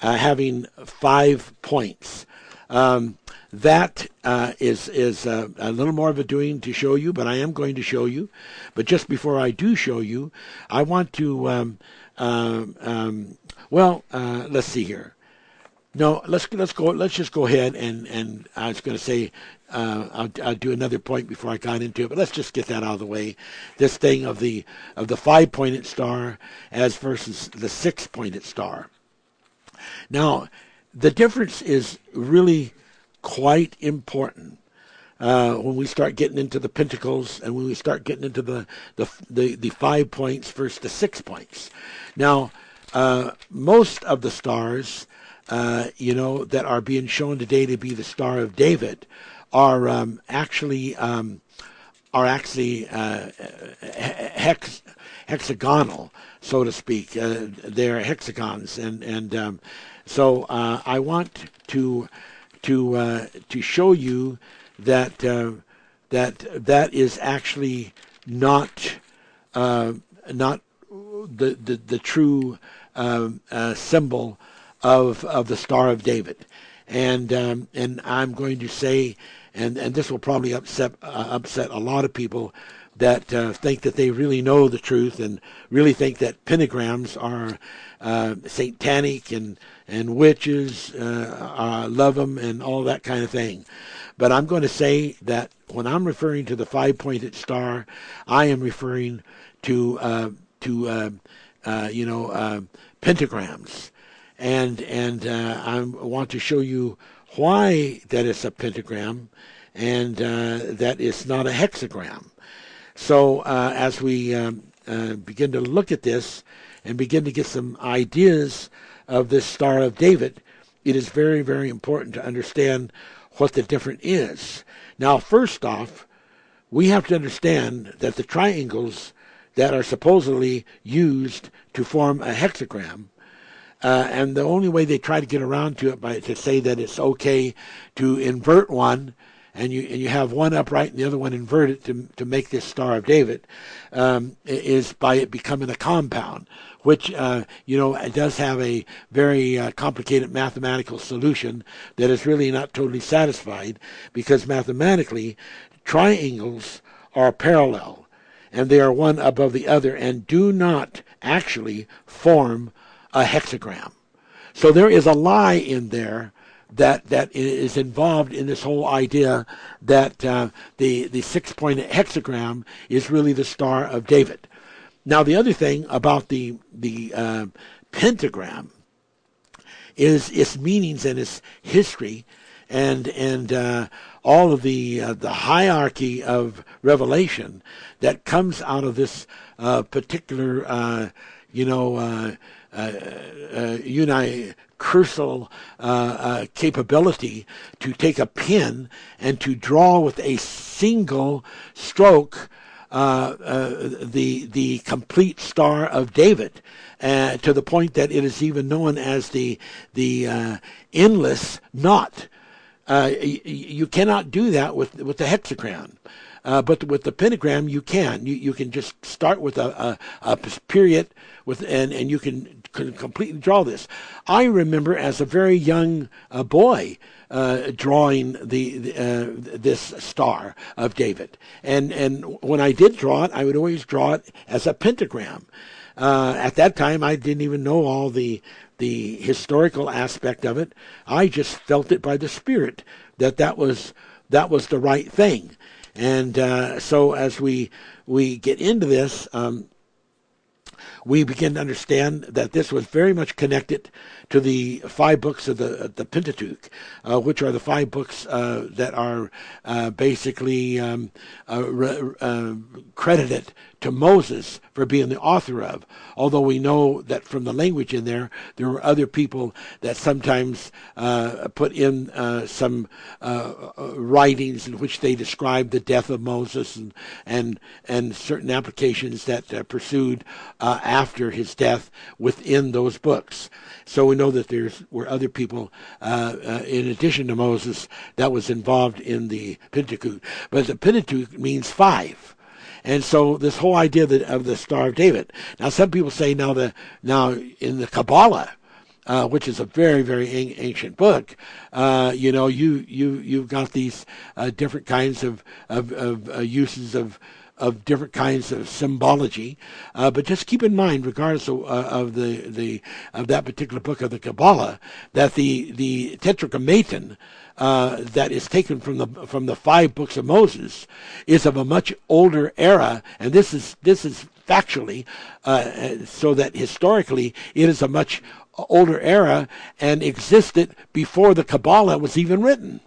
having five points, um, that uh, is is uh, a little more of a doing to show you, but I am going to show you. But just before I do show you, I want to. Um, um, um well, uh, let's see here. No, let's let's go. Let's just go ahead and and I was going to say uh, I'll, I'll, do another point before I got into it, but let's just get that out of the way. This thing of the of the five pointed star as versus the six pointed star. Now, the difference is really quite important. uh, when we start getting into the pentacles and when we start getting into the the the, the five points versus the six points. Now, uh, most of the stars, uh, you know, that are being shown today to be the Star of David, are um, actually um, are actually uh, hex, hexagonal, so to speak. Uh, they're hexagons, and and um, so uh, I want to to uh, to show you that uh, that that is actually not uh, not the, the the true um, uh, symbol of of the Star of David, and um, and I'm going to say, and and this will probably upset upset a lot of people that uh, think that they really know the truth and really think that pentagrams are uh, satanic and and witches uh, uh, love them and all that kind of thing. But I'm going to say that when I'm referring to the five-pointed star, I am referring to uh, to uh, uh, you know uh, pentagrams, and and I want to show you why that is a pentagram, and that it's not a hexagram. So as we um, begin to look at this and begin to get some ideas of this Star of David, it is very, very important to understand what the difference is. Now, first off, we have to understand that the triangles that are supposedly used to form a hexagram, uh, and the only way they try to get around to it by to say that it's okay to invert one and you and you have one upright and the other one inverted to to make this Star of David, um, is by it becoming a compound, which uh, you know does have a very uh, complicated mathematical solution that is really not totally satisfied because mathematically triangles are parallel and they are one above the other and do not actually form a hexagram. So there is a lie in there that that is involved in this whole idea that uh, the the six point hexagram is really the Star of David. Now the other thing about the the uh, pentagram is its meanings and its history, and and uh, all of the uh, the hierarchy of revelation that comes out of this uh, particular uh, you know uh, uh, uh, uh, capability to take a pen and to draw with a single stroke uh, uh the the complete Star of David, uh, to the point that it is even known as the the endless knot. Y- you cannot do that with with the hexagram. Uh, but with the pentagram, you can. You, you can just start with a, a, a period with and, and you can, can completely draw this. I remember as a very young uh, boy uh, drawing the, the uh, this star of David, and and when I did draw it, I would always draw it as a pentagram. Uh, at that time, I didn't even know all the the historical aspect of it. I just felt it by the Spirit that that was that was the right thing. And uh, so as we we get into this, um, we begin to understand that this was very much connected to the five books of the the Pentateuch, uh, which are the five books uh, that are uh, basically um, uh, re- uh, credited to Moses for being the author of. Although we know that from the language in there, there were other people that sometimes uh, put in some writings in which they described the death of Moses and and and certain applications that pursued after his death within those books. So we know that there were other people, uh, uh, in addition to Moses, that was involved in the Pentateuch. But the Pentateuch means five. And so this whole idea that, of the Star of David. Now, some people say now the now in the Kabbalah, uh, which is a very very ancient book. Uh, you know, you you you've got these uh, different kinds of of, of uh, uses of of different kinds of symbology. Uh, but just keep in mind, regardless of, uh, of, the, the of that particular book of the Kabbalah, that the the Tetragrammaton uh, that is taken from the from the five books of Moses is of a much older era, and this is this is factually, uh, so that historically it is a much older era and existed before the Kabbalah was even written.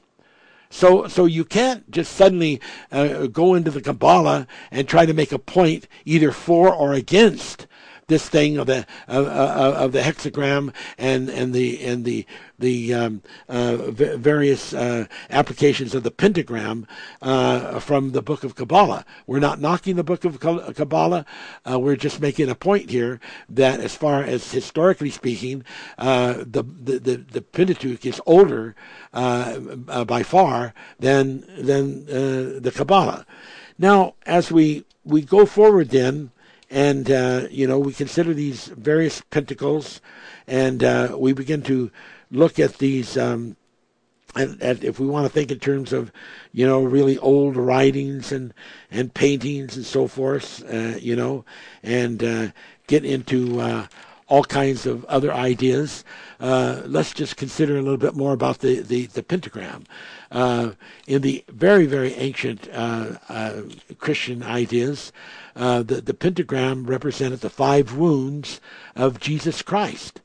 So, so you can't just suddenly uh, go into the Kabbalah and try to make a point either for or against this thing of the of, of the hexagram and and the and the the um, uh, v- various uh, applications of the pentagram uh, from the Book of Kabbalah. We're not knocking the Book of Kabbalah. Uh, we're just making a point here that, as far as historically speaking, uh, the, the, the the Pentateuch is older uh, by far than than the Kabbalah. Now, as we we go forward, then and uh, you know we consider these various pentacles, and uh, we begin to look at these. Um, and, and, if we want to think in terms of, you know, really old writings and and paintings and so forth, uh, you know, and uh, get into uh, all kinds of other ideas. Uh, let's just consider a little bit more about the the, the pentagram. Uh, in the very very ancient uh, Christian ideas, uh, the, the pentagram represented the five wounds of Jesus Christ.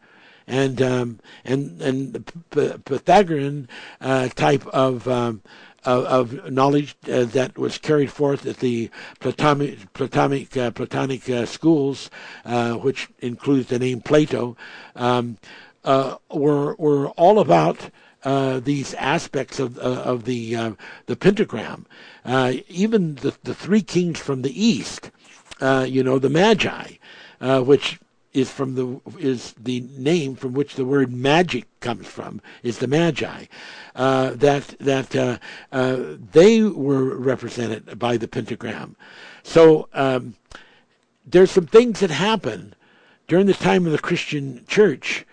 And um, and and the Pythagorean uh, type of, um, of, of knowledge uh, that was carried forth at the Platonic Platonic uh, Platonic uh, schools, which includes the name Plato, um, were were all about uh, these aspects of uh, of the uh, the pentagram. even the the three kings from the east uh, you know, the Magi, uh, which is from the is the name from which the word magic comes from is the Magi. Uh, that that uh, uh, they were represented by the pentagram. So um, there's some things that happen during the time of the Christian church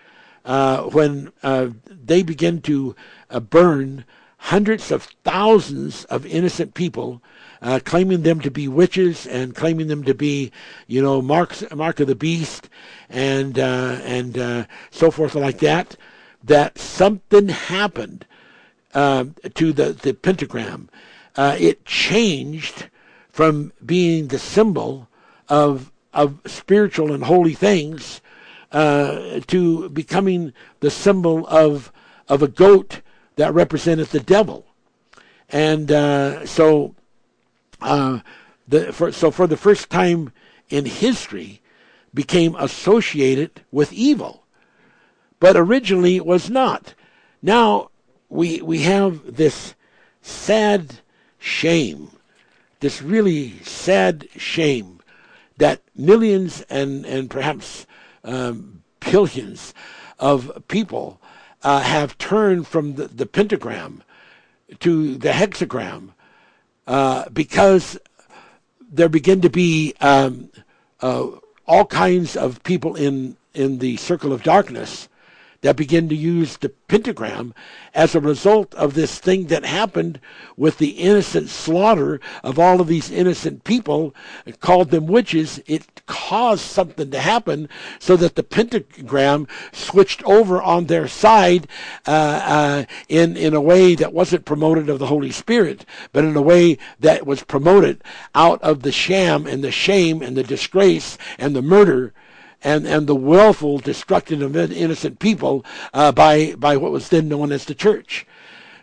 uh, when they begin to burn hundreds of thousands of innocent people uh, claiming them to be witches and claiming them to be, you know, marks, mark of the beast and uh, and uh, so forth like that. That something happened to the the pentagram. Uh, it changed from being the symbol of of spiritual and holy things uh, to becoming the symbol of of a goat that represented the devil. And uh, so uh, the, for, so for the first time in history, became associated with evil, but originally it was not. Now we we have this sad shame, this really sad shame that millions and and perhaps um, billions of people uh, have turned from the, the pentagram to the hexagram uh, because there begin to be um, uh, all kinds of people in in the circle of darkness that begin to use the pentagram as a result of this thing that happened with the innocent slaughter of all of these innocent people, called them witches. It caused something to happen so that the pentagram switched over on their side uh, uh, in in a way that wasn't promoted of the Holy Spirit, but in a way that was promoted out of the sham and the shame and the disgrace and the murder and, and the willful destruction of innocent people uh, by, by what was then known as the church.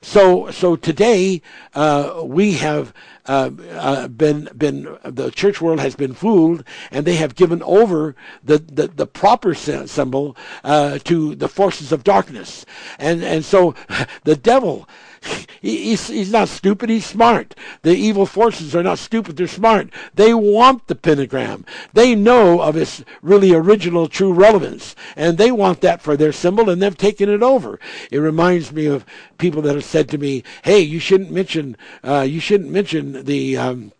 So, so today uh, we have uh, uh, been been the church world has been fooled, and they have given over the the, the proper symbol uh, to the forces of darkness, and and so the devil he's, he's not stupid, he's smart. The evil forces are not stupid, they're smart. They want the pentagram. They know of its really original true relevance, and they want that for their symbol, and they've taken it over. It reminds me of people that have said to me, hey, you shouldn't mention, uh, you shouldn't mention the, um,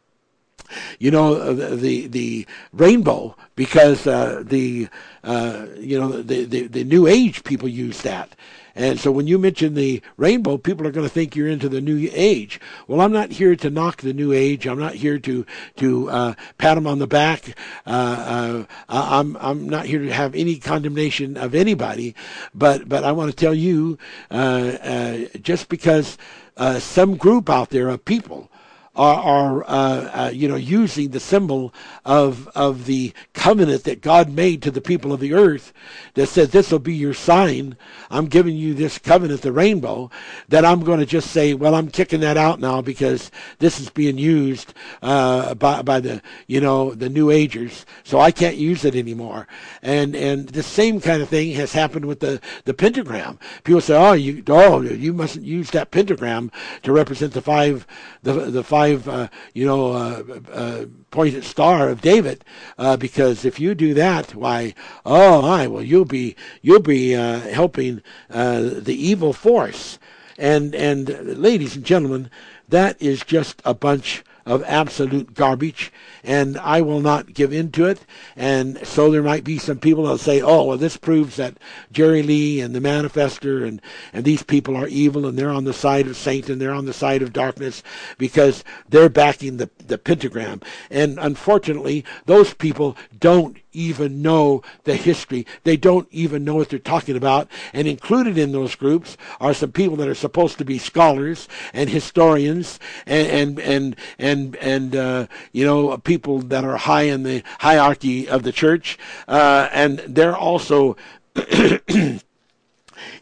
you know uh, the the rainbow because uh, the uh, you know the, the the new age people use that and so when you mention the rainbow, people are going to think you're into the new age. Well, I'm not here to knock the new age. I'm not here to to uh, pat them on the back. Uh, uh, I'm I'm not here to have any condemnation of anybody. But but I want to tell you, uh, uh, just because uh, some group out there of people are, are uh, uh, you know using the symbol of of the covenant that God made to the people of the earth that says this will be your sign. I'm giving you this covenant the rainbow that I'm going to just say well I'm kicking that out now because this is being used uh, by by the you know the new agers. So I can't use it anymore. And and the same kind of thing has happened with the the pentagram. People say oh you oh you mustn't use that pentagram to represent the five the the five five, uh, you know, uh, uh, pointed star of David, uh, because if you do that, why, oh my, well you'll be you'll be uh, helping uh, the evil force, and and ladies and gentlemen, that is just a bunch of absolute garbage, and I will not give in to it. And so there might be some people that'll say, "Oh, well, this proves that Jerry Lee and the Manifester and and these people are evil, and they're on the side of Satan, they're on the side of darkness because they're backing the the pentagram." And unfortunately, those people don't even know the history. They don't even know what they're talking about. And included in those groups are some people that are supposed to be scholars and historians and and and and, and uh, you know people that are high in the hierarchy of the church, uh, and they're also.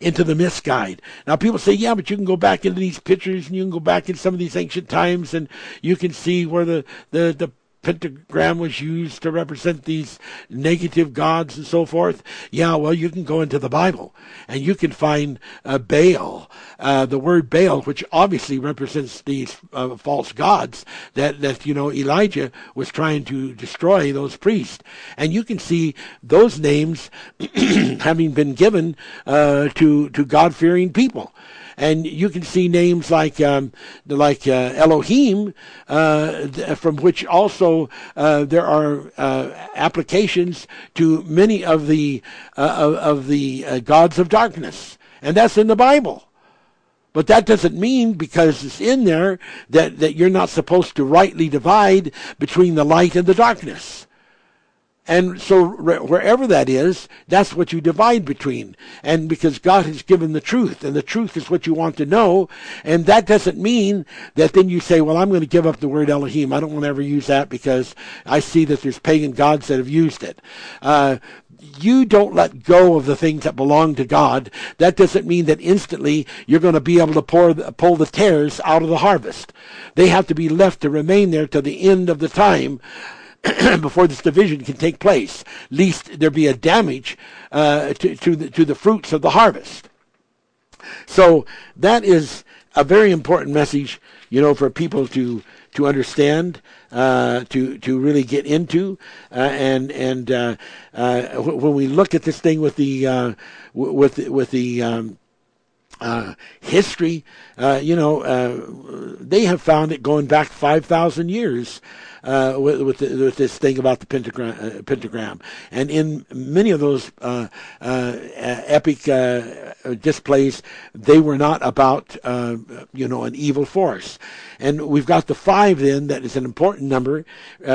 into the misguide. Now people say, yeah, but you can go back into these pictures and you can go back in some of these ancient times and you can see where the, the, the pentagram was used to represent these negative gods and so forth. Yeah, well, you can go into the Bible and you can find uh, Baal, uh, the word Baal, which obviously represents these uh, false gods that, that, you know, Elijah was trying to destroy those priests. And you can see those names having been given uh, to, to God-fearing people and you can see names like um, like uh, Elohim, uh, from which also uh, there are uh, applications to many of the uh, of, of, the uh, gods of darkness, and that's in the Bible. But that doesn't mean because it's in there that, that you're not supposed to rightly divide between the light and the darkness. And so wherever that is, that's what you divide between. And because God has given the truth, and the truth is what you want to know, and that doesn't mean that then you say, well, I'm going to give up the word Elohim. I don't want to ever use that because I see that there's pagan gods that have used it. Uh, you don't let go of the things that belong to God, that doesn't mean that instantly you're going to be able to pour, pull the tares out of the harvest. They have to be left to remain there till the end of the time before this division can take place, lest there be a damage uh, to, to, the, to the fruits of the harvest. So that is a very important message, you know, for people to to understand, uh, to to really get into, uh, and and uh, uh when we look at this thing with the uh, with with the um, uh, history, you know, they have found it going back five thousand years uh, with with, the, with, this thing about the pentagram, uh, pentagram. And in many of those uh, uh epic uh, displays, they were not about uh, you know an evil force. And we've got the five then that is an important number.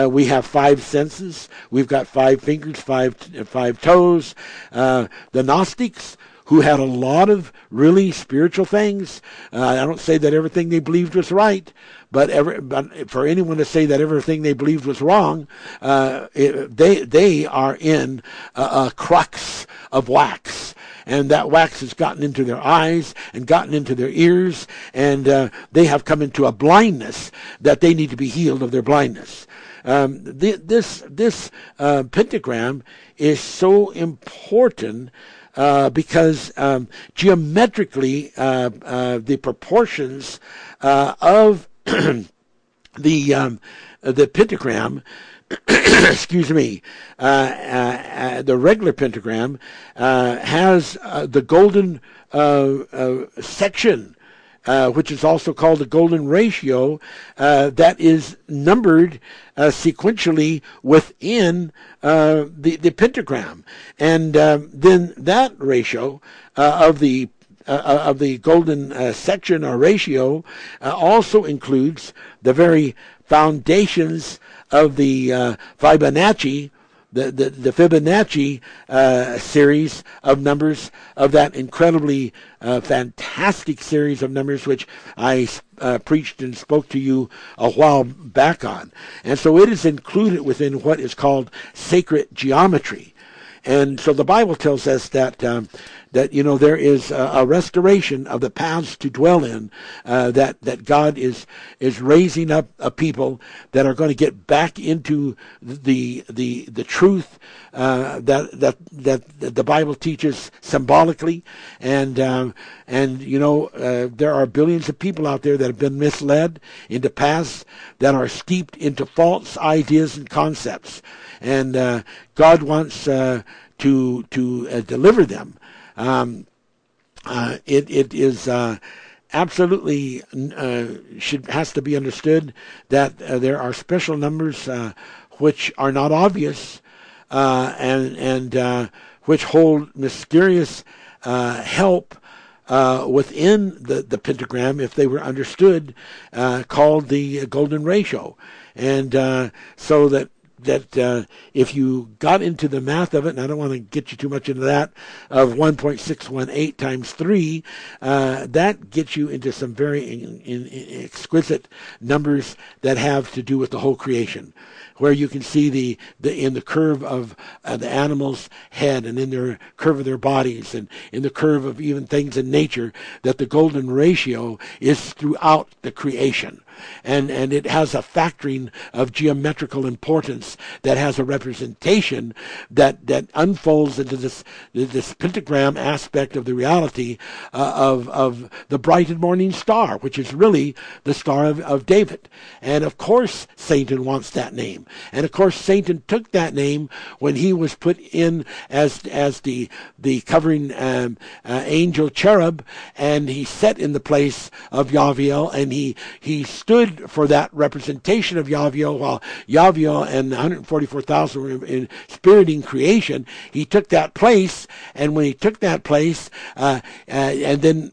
we have five senses. We've got five fingers, five five toes. the Gnostics who had a lot of really spiritual things. Uh, I don't say that everything they believed was right, but, every, but for anyone to say that everything they believed was wrong, uh, it, they they are in a, a crux of wax and that wax has gotten into their eyes and gotten into their ears, and uh, they have come into a blindness that they need to be healed of their blindness. Um, th- this this uh, pentagram is so important uh, because um, geometrically uh, uh, the proportions uh, of the um, the pentagram, excuse me, uh, uh, uh, the regular pentagram has the golden section. Which is also called the golden ratio, that is numbered sequentially within the the pentagram, and um, then that ratio of the uh, uh, of the golden uh, section or ratio uh, also includes the very foundations of the uh, Fibonacci the, the, the Fibonacci uh, series of numbers of that incredibly uh, fantastic series of numbers which I uh, preached and spoke to you a while back on. And so it is included within what is called sacred geometry. And so the Bible tells us that um, that you know there is a, a, restoration of the paths to dwell in. Uh, that that God is is raising up a people that are going to get back into the the the truth uh, that that that the Bible teaches symbolically, and um, and you know uh, there are billions of people out there that have been misled into paths that are steeped into false ideas and concepts and uh, God wants uh, to to uh, deliver them. Um, uh, it it is uh, absolutely uh, should has to be understood that there are special numbers which are not obvious and and which hold mysterious help. Uh, within the, the pentagram, if they were understood, uh, called the golden ratio. And uh, so that that uh, if you got into the math of it, and I don't want to get you too much into that, of 1.618 times 3, uh, that gets you into some very in, in, exquisite numbers that have to do with the whole creation where you can see the, the in the curve of uh, the animal's head and in their curve of their bodies and in the curve of even things in nature that the golden ratio is throughout the creation and and it has a factoring of geometrical importance that has a representation that that unfolds into this this pentagram aspect of the reality uh, of of the bright and morning star which is really the star of, of David. And of course Satan wants that name. And of course, Satan took that name when he was put in as as the the covering um, uh, angel cherub, and he set in the place of Yaviel, and he he stood for that representation of Yaviel, while Yaviel and 144,000 were in spiriting creation. He took that place, and when he took that place, uh, uh, and then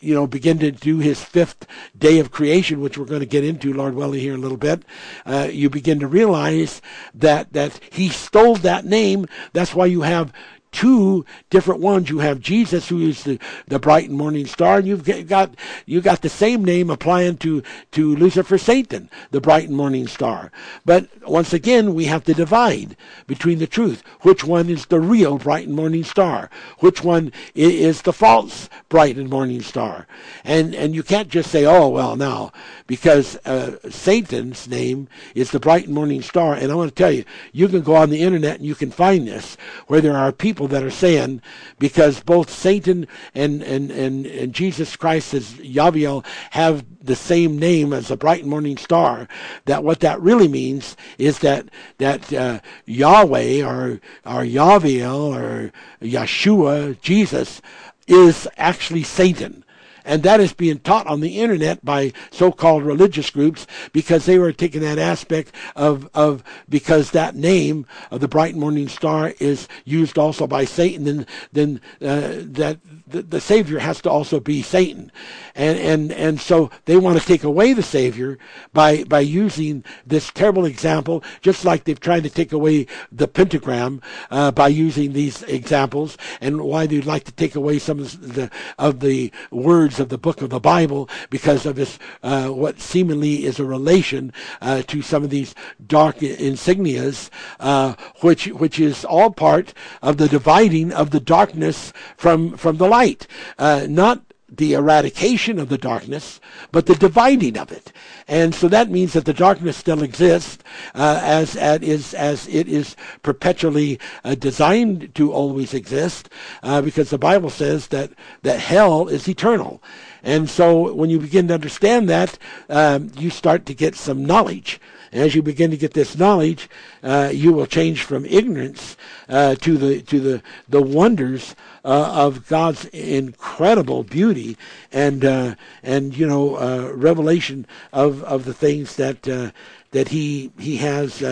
you know, begin to do his fifth day of creation, which we're going to get into, Lord willing, here in a little bit, uh, you begin to realize that that he stole that name. That's why you have two different ones. You have Jesus, who is the, the bright and morning star, and you've got you got the same name applying to to Lucifer, Satan, the bright and morning star. But once again, we have to divide between the truth. Which one is the real bright and morning star? Which one is the false bright and morning star? And and you can't just say, oh well, now because uh, Satan's name is the bright and morning star. And I want to tell you, you can go on the internet and you can find this where there are people people that are saying because both Satan and, and, and, and Jesus Christ as Yaviel have the same name as the bright morning star, that what that really means is that that uh, Yahweh or or Yaviel or Yeshua, Jesus, is actually Satan and that is being taught on the internet by so-called religious groups because they were taking that aspect of of because that name of the bright morning star is used also by Satan, then then uh, that the, the Savior has to also be Satan, and and and so they want to take away the Savior by by using this terrible example, just like they've tried to take away the pentagram uh, by using these examples, and why they'd like to take away some of the of the words of the book of the Bible because of this, uh, what seemingly is a relation uh, to some of these dark insignias, uh, which which is all part of the dividing of the darkness from from the light, uh, not the eradication of the darkness, but the dividing of it. And so that means that the darkness still exists uh, as, as, is, as it is perpetually uh, designed to always exist, uh, because the Bible says that, that hell is eternal. And so when you begin to understand that, um, you start to get some knowledge. As you begin to get this knowledge, uh, you will change from ignorance uh, to the to the the wonders uh, of God's incredible beauty and uh, and you know uh, revelation of of the things that uh, that he he has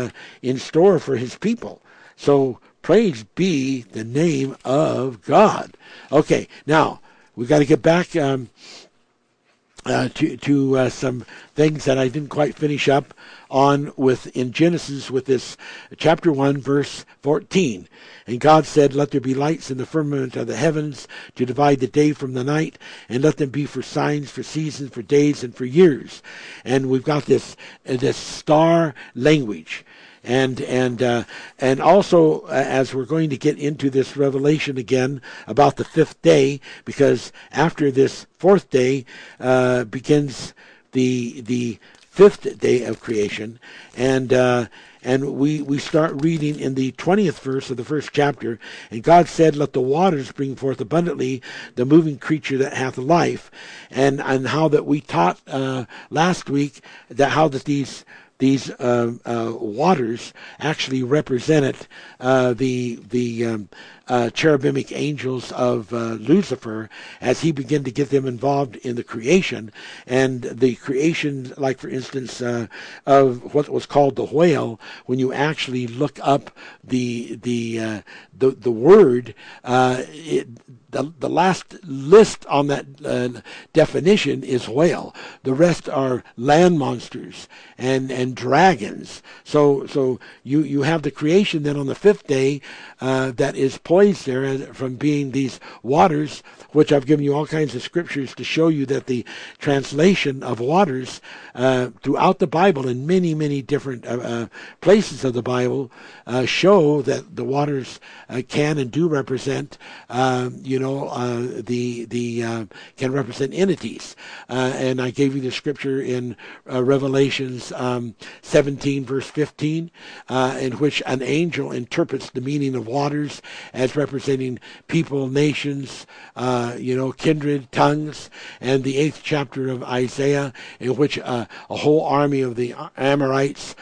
in store for his people. So praise be the name of God. Okay, now we got to get back. Um, uh, to to uh, some things that I didn't quite finish up on with in Genesis with this chapter one verse fourteen. And God said, Let there be lights in the firmament of the heavens to divide the day from the night, and let them be for signs, for seasons, for days, and for years. And we've got this uh, this star language and and uh, and also uh, as we're going to get into this revelation again about the fifth day, because after this fourth day uh, begins the the fifth day of creation, and uh, and we, we start reading in the 20th verse of the first chapter. And God said, Let the waters bring forth abundantly the moving creature that hath life. And, and how that we taught uh, last week that how that these these uh, uh, waters actually represented uh, the the um, uh, cherubimic angels of uh, Lucifer as he began to get them involved in the creation and the creation, like for instance, uh, of what was called the whale. When you actually look up the the the the word, it, the, the last list on that uh, definition is whale. The rest are land monsters and, and dragons. So so you, you have the creation then on the fifth day uh, that is poised there from being these waters, which I've given you all kinds of scriptures to show you that the translation of waters uh, throughout the Bible in many many different uh, uh, places of the Bible uh, show that the waters can and do represent um, you know know, uh, the the uh, can represent entities. Uh, and I gave you the scripture in uh, Revelations um, 17, verse 15, uh, in which an angel interprets the meaning of waters as representing people, nations, you know, kindred, tongues, and the eighth chapter of Isaiah, in which a whole army of the Amorites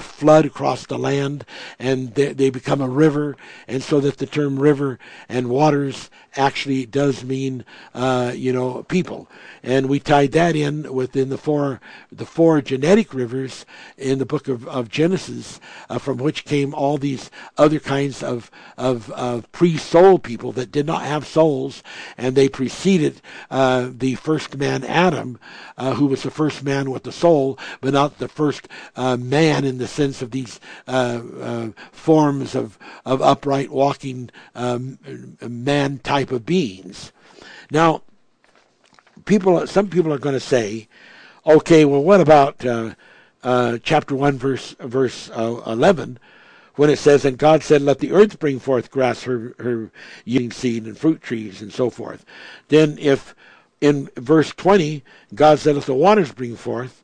flood across the land, and they, they become a river, and so that the term river and waters actually does mean, uh, you know, people. And we tied that in within the four, the four genetic rivers in the book of, of Genesis, uh, from which came all these other kinds of, of, of pre-soul people that did not have souls, and they preceded uh, the first man, Adam, uh, who was the first man with the soul, but not the first uh, man in the sense of these uh, forms of, of upright walking um, man type of beings. Now, people, some people are going to say, okay, well, what about uh, uh, chapter one, verse verse uh, eleven, when it says, "And God said, Let the earth bring forth grass, her her yielding seed, and fruit trees, and so forth." Then, if in verse twenty, God said, "Let the waters bring forth,"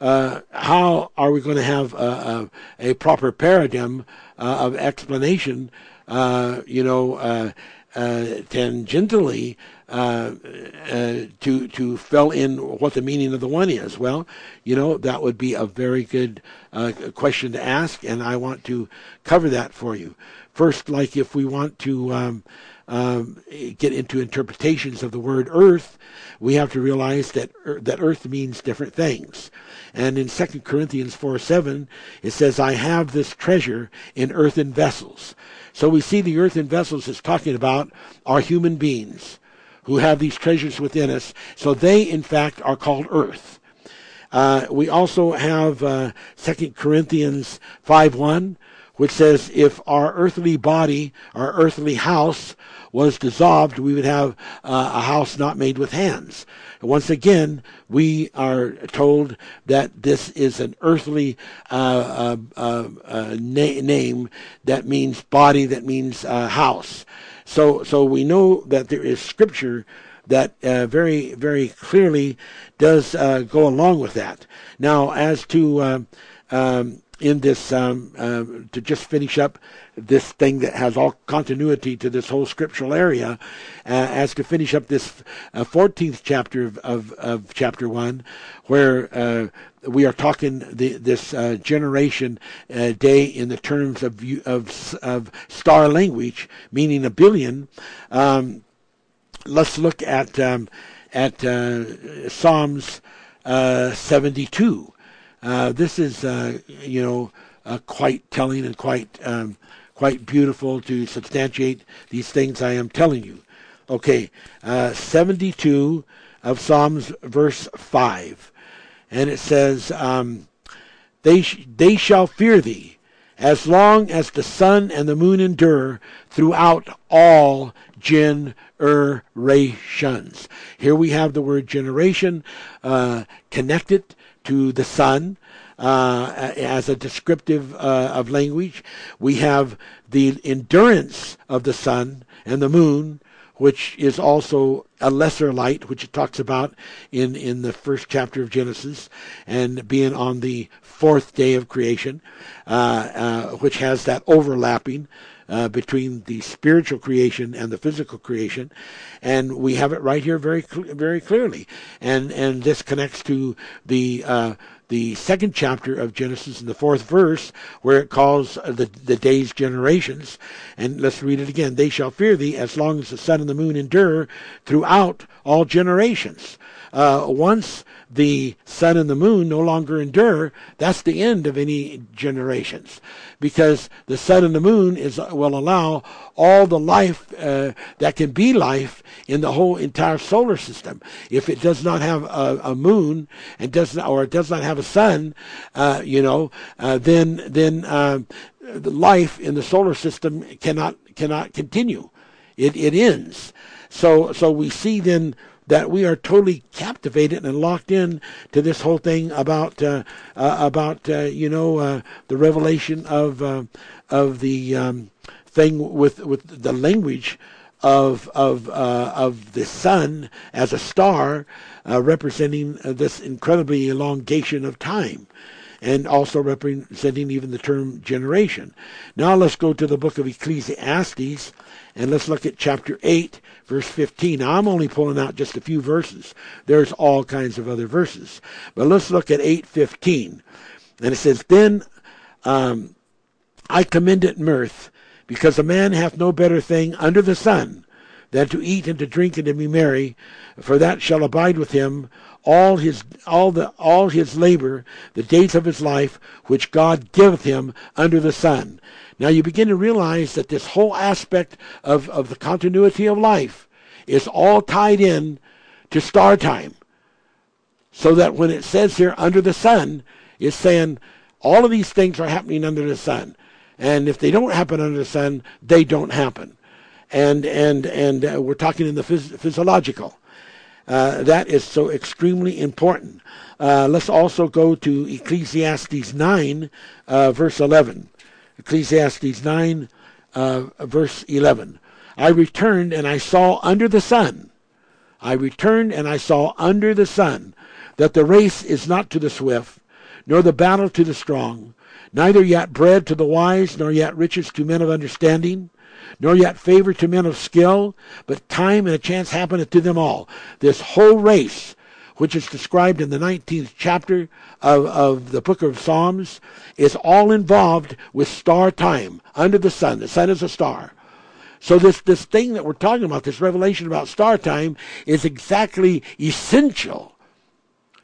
uh, how are we going to have a, a, a proper paradigm uh, of explanation? Uh, you know, uh, tangentially uh, uh, to to fill in what the meaning of the one is. Well, you know that would be a very good uh, question to ask, and I want to cover that for you. First, like if we want to. Um, um, get into interpretations of the word earth, we have to realize that that earth means different things. And in 2 Corinthians 4 7, it says, I have this treasure in earthen vessels. So we see the earthen vessels is talking about are human beings who have these treasures within us. So they, in fact, are called earth. Uh, we also have uh, 2 Corinthians 5 1, which says, If our earthly body, our earthly house, was dissolved, we would have uh, a house not made with hands. Once again, we are told that this is an earthly uh, uh, uh, uh na- name that means body, that means uh, house. So, so we know that there is scripture that uh, very, very clearly does go along with that. Now, as to um, um in this um, uh, to just finish up this thing that has all continuity to this whole scriptural area, uh, as to finish up this uh, 14th chapter of, of, of, chapter 1, where uh, we are talking the, this uh, generation uh, day in the terms of, of, of star language, meaning a billion. Um, let's look at, um, at Psalms 72. Uh, this is, uh, you know, uh, quite telling and quite, um, quite beautiful to substantiate these things I am telling you. Okay, uh, 72, of Psalms, verse 5. And it says, um, they, sh- they shall fear thee as long as the sun and the moon endure throughout all generations. Here we have the word generation uh, connected to the sun. Uh, as a descriptive uh, of language, we have the endurance of the sun and the moon which is also a lesser light, which it talks about in, in the first chapter of Genesis, and being on the fourth day of creation, uh, uh, which has that overlapping uh, between the spiritual creation and the physical creation, and we have it right here very very clearly, and and this connects to the uh, the second chapter of Genesis in the fourth verse, where it calls the, the days generations. And let's read it again. They shall fear thee as long as the sun and the moon endure throughout all generations. Uh, once the sun and the moon no longer endure, that's the end of any generations. Because the sun and the moon is will allow all the life uh, that can be life in the whole entire solar system. If it does not have a, a moon and does not, or it does not have a sun, uh, you know, uh, then then uh, the life in the solar system cannot cannot continue. It it ends. So so we see then that we are totally captivated and locked in to this whole thing about uh, uh, about uh, you know uh, the revelation of uh, of the um, thing with with the language of of uh, of the sun as a star representing this incredibly elongation of time and also representing even the term generation. Now let's go to the book of Ecclesiastes and let's look at chapter 8, verse 15. Now, I'm only pulling out just a few verses. There's all kinds of other verses. But let's look at 8.15. And it says, Then um, I commend it mirth, because a man hath no better thing under the sun than to eat and to drink and to be merry, for that shall abide with him all his all the all his labor, the days of his life, which God giveth him under the sun. Now you begin to realize that this whole aspect of, of the continuity of life is all tied in to star time. So that when it says here under the sun, it's saying all of these things are happening under the sun. And if they don't happen under the sun, they don't happen. And, and, and uh, we're talking in the phys- physiological. Uh, that is so extremely important. Uh, let's also go to Ecclesiastes 9, uh, verse 11. Ecclesiastes 9, uh, verse 11. I returned and I saw under the sun. I returned and I saw under the sun that the race is not to the swift, nor the battle to the strong, neither yet bread to the wise, nor yet riches to men of understanding, nor yet favor to men of skill, but time and a chance happeneth to them all. This whole race which is described in the 19th chapter of, of the book of Psalms, is all involved with star time under the sun. The sun is a star. So this, this thing that we're talking about, this revelation about star time, is exactly essential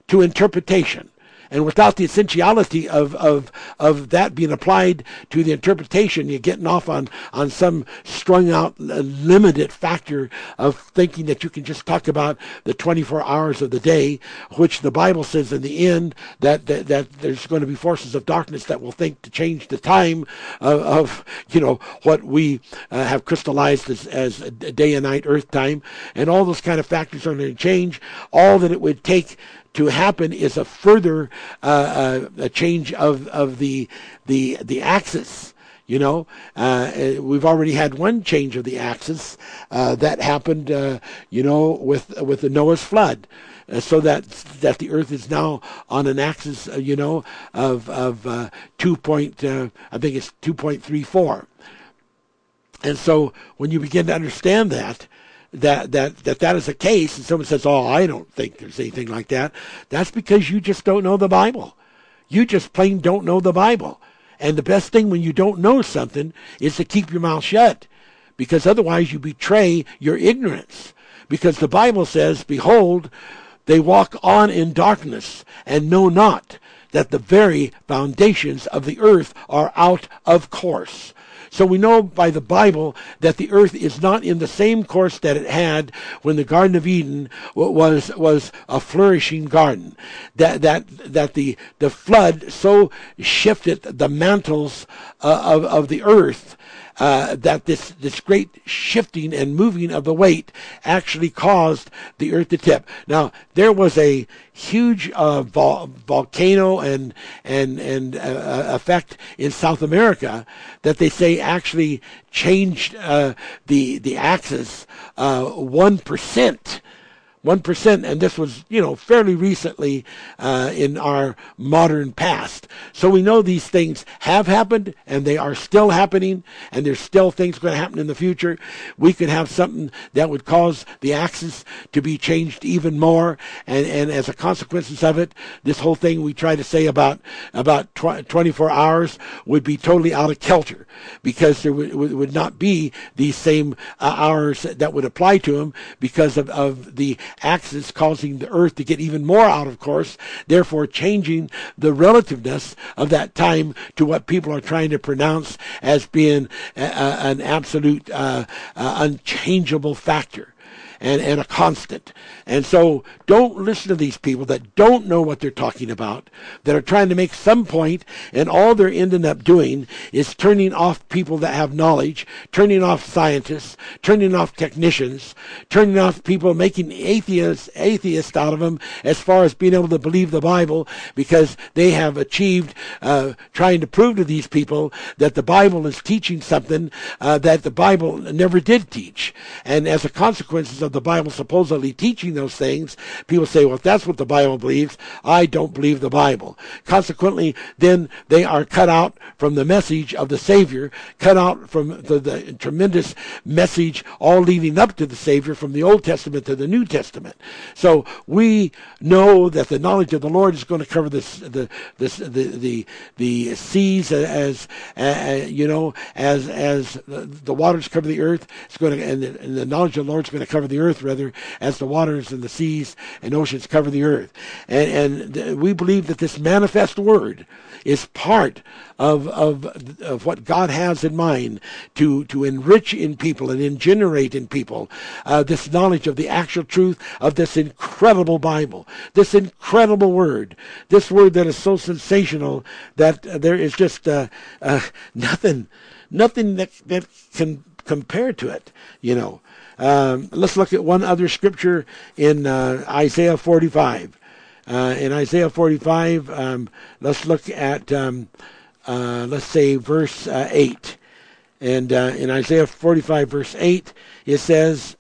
to interpretation. And without the essentiality of, of, of that being applied to the interpretation, you're getting off on, on some strung out, uh, limited factor of thinking that you can just talk about the 24 hours of the day, which the Bible says in the end that, that, that there's going to be forces of darkness that will think to change the time of, of you know, what we uh, have crystallized as, as day and night, earth time, and all those kind of factors are going to change. All that it would take to happen is a further uh, uh, a change of, of the the the axis. You know, uh, we've already had one change of the axis uh, that happened. Uh, you know, with with the Noah's flood. Uh, so that that the Earth is now on an axis, you know, of of two point, I think it's two point three four. And so when you begin to understand that, that that that that is the case, and someone says, "Oh, I don't think there's anything like that," that's because you just don't know the Bible. You just plain don't know the Bible. And the best thing when you don't know something is to keep your mouth shut, because otherwise you betray your ignorance. Because the Bible says, "Behold, they walk on in darkness and know not." That the very foundations of the earth are out of course. So we know by the Bible that the earth is not in the same course that it had when the Garden of Eden was was a flourishing garden. That that that the the flood so shifted the mantles uh, of of the earth uh, that this this great shifting and moving of the weight actually caused the earth to tip. Now there was a huge uh, vol- volcano and and and uh, uh effect in South America that they say actually changed uh, the the axis uh, one percent 1%, and this was, you know, fairly recently uh, in our modern past. So we know these things have happened, and they are still happening, and there's still things going to happen in the future. We could have something that would cause the axis to be changed even more, and, and as a consequence of it, this whole thing we try to say about about tw- 24 hours would be totally out of kilter, because there would, would not be these same uh, hours that would apply to them because of, of the axis causing the Earth to get even more out of course, therefore changing the relativeness of that time to what people are trying to pronounce as being a, a, an absolute uh, uh, unchangeable factor and, and a constant. And so don't listen to these people that don't know what they're talking about, that are trying to make some point, and all they're ending up doing is turning off people that have knowledge, turning off scientists, turning off technicians, turning off people, making atheists, atheists out of them as far as being able to believe the Bible because they have achieved uh, trying to prove to these people that the Bible is teaching something uh, that the Bible never did teach. And as a consequence of the Bible supposedly teaching those things, people say, well, if that's what the Bible believes, I don't believe the Bible. Consequently, then they are cut out from the message of the Savior, cut out from the, the tremendous message all leading up to the Savior from the Old Testament to the New Testament. So we know that the knowledge of the Lord is going to cover this, the, this, the, the, the seas as, as, you know, as, as the waters cover the earth. It's going to, and the, and the knowledge of the Lord is going to cover the earth rather as the waters and the seas and oceans cover the earth. And, and we believe that this manifest word is part of, of, of what God has in mind to, to enrich in people and ingenerate in people uh, this knowledge of the actual truth of this incredible Bible, this incredible word, this word that is so sensational that there is just uh, uh nothing, nothing that, that can compare to it, you know. Um, let's look at one other scripture in uh, Isaiah 45. Uh, in Isaiah 45, um, let's look at, um, uh, let's say, verse uh, 8. And uh, in Isaiah 45, verse 8, it says,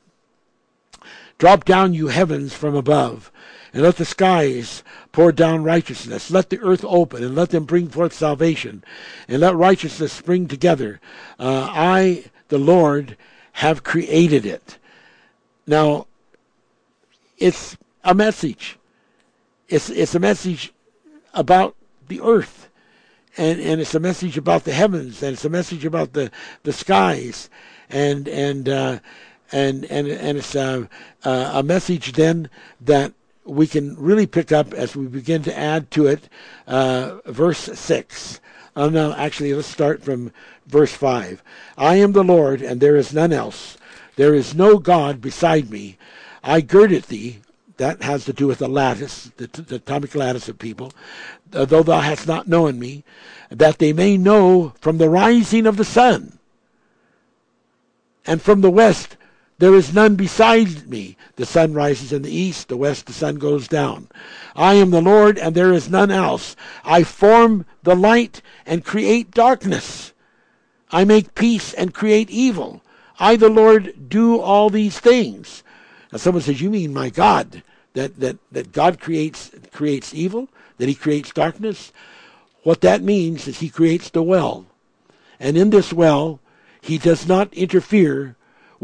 Drop down, you heavens, from above, and let the skies pour down righteousness. Let the earth open, and let them bring forth salvation, and let righteousness spring together. Uh, I, the Lord, have created it. Now, it's a message. It's it's a message about the earth, and and it's a message about the heavens, and it's a message about the the skies, and and uh, and and and it's a, a message then that we can really pick up as we begin to add to it. Uh, verse six. Oh no, actually, let's start from verse 5. I am the Lord, and there is none else. There is no God beside me. I girded thee. That has to do with the lattice, the, the atomic lattice of people. Uh, though thou hast not known me, that they may know from the rising of the sun and from the west there is none beside me. The sun rises in the east, the west the sun goes down. I am the Lord, and there is none else. I form the light and create darkness. I make peace and create evil. I, the Lord, do all these things. Now, someone says, "You mean my God? That that that God creates creates evil? That He creates darkness?" What that means is He creates the well, and in this well, He does not interfere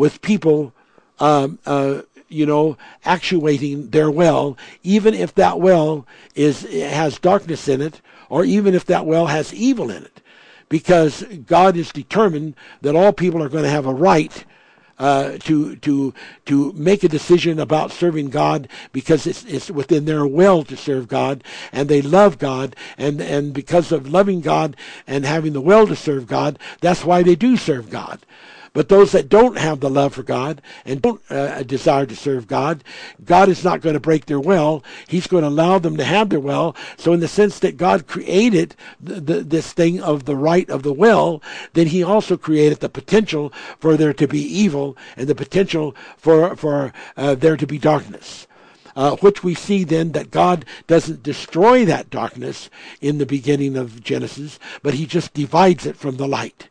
with people, um, uh, you know, actuating their well, even if that well is has darkness in it, or even if that well has evil in it because God is determined that all people are going to have a right uh, to to to make a decision about serving God because it's it's within their will to serve God and they love God and and because of loving God and having the will to serve God, that's why they do serve God. But those that don't have the love for God and don't uh, desire to serve God, God is not going to break their will. He's going to allow them to have their will. So, in the sense that God created the, the, this thing of the right of the will, then He also created the potential for there to be evil and the potential for for uh, there to be darkness. Uh, which we see then that God doesn't destroy that darkness in the beginning of Genesis, but He just divides it from the light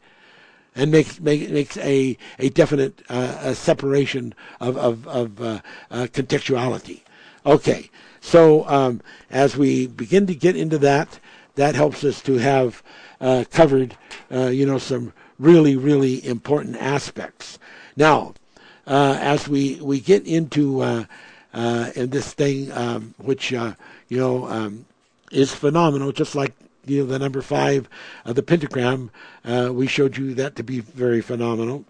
and makes make, makes a a definite uh, a separation of of, of uh, uh, contextuality. Okay, so um, as we begin to get into that, that helps us to have uh, covered, uh, you know, some really really important aspects. Now, uh, as we we get into in this thing, um, which you know um, is phenomenal, just like you know, the number five of the pentagram, uh, we showed you that to be very phenomenal.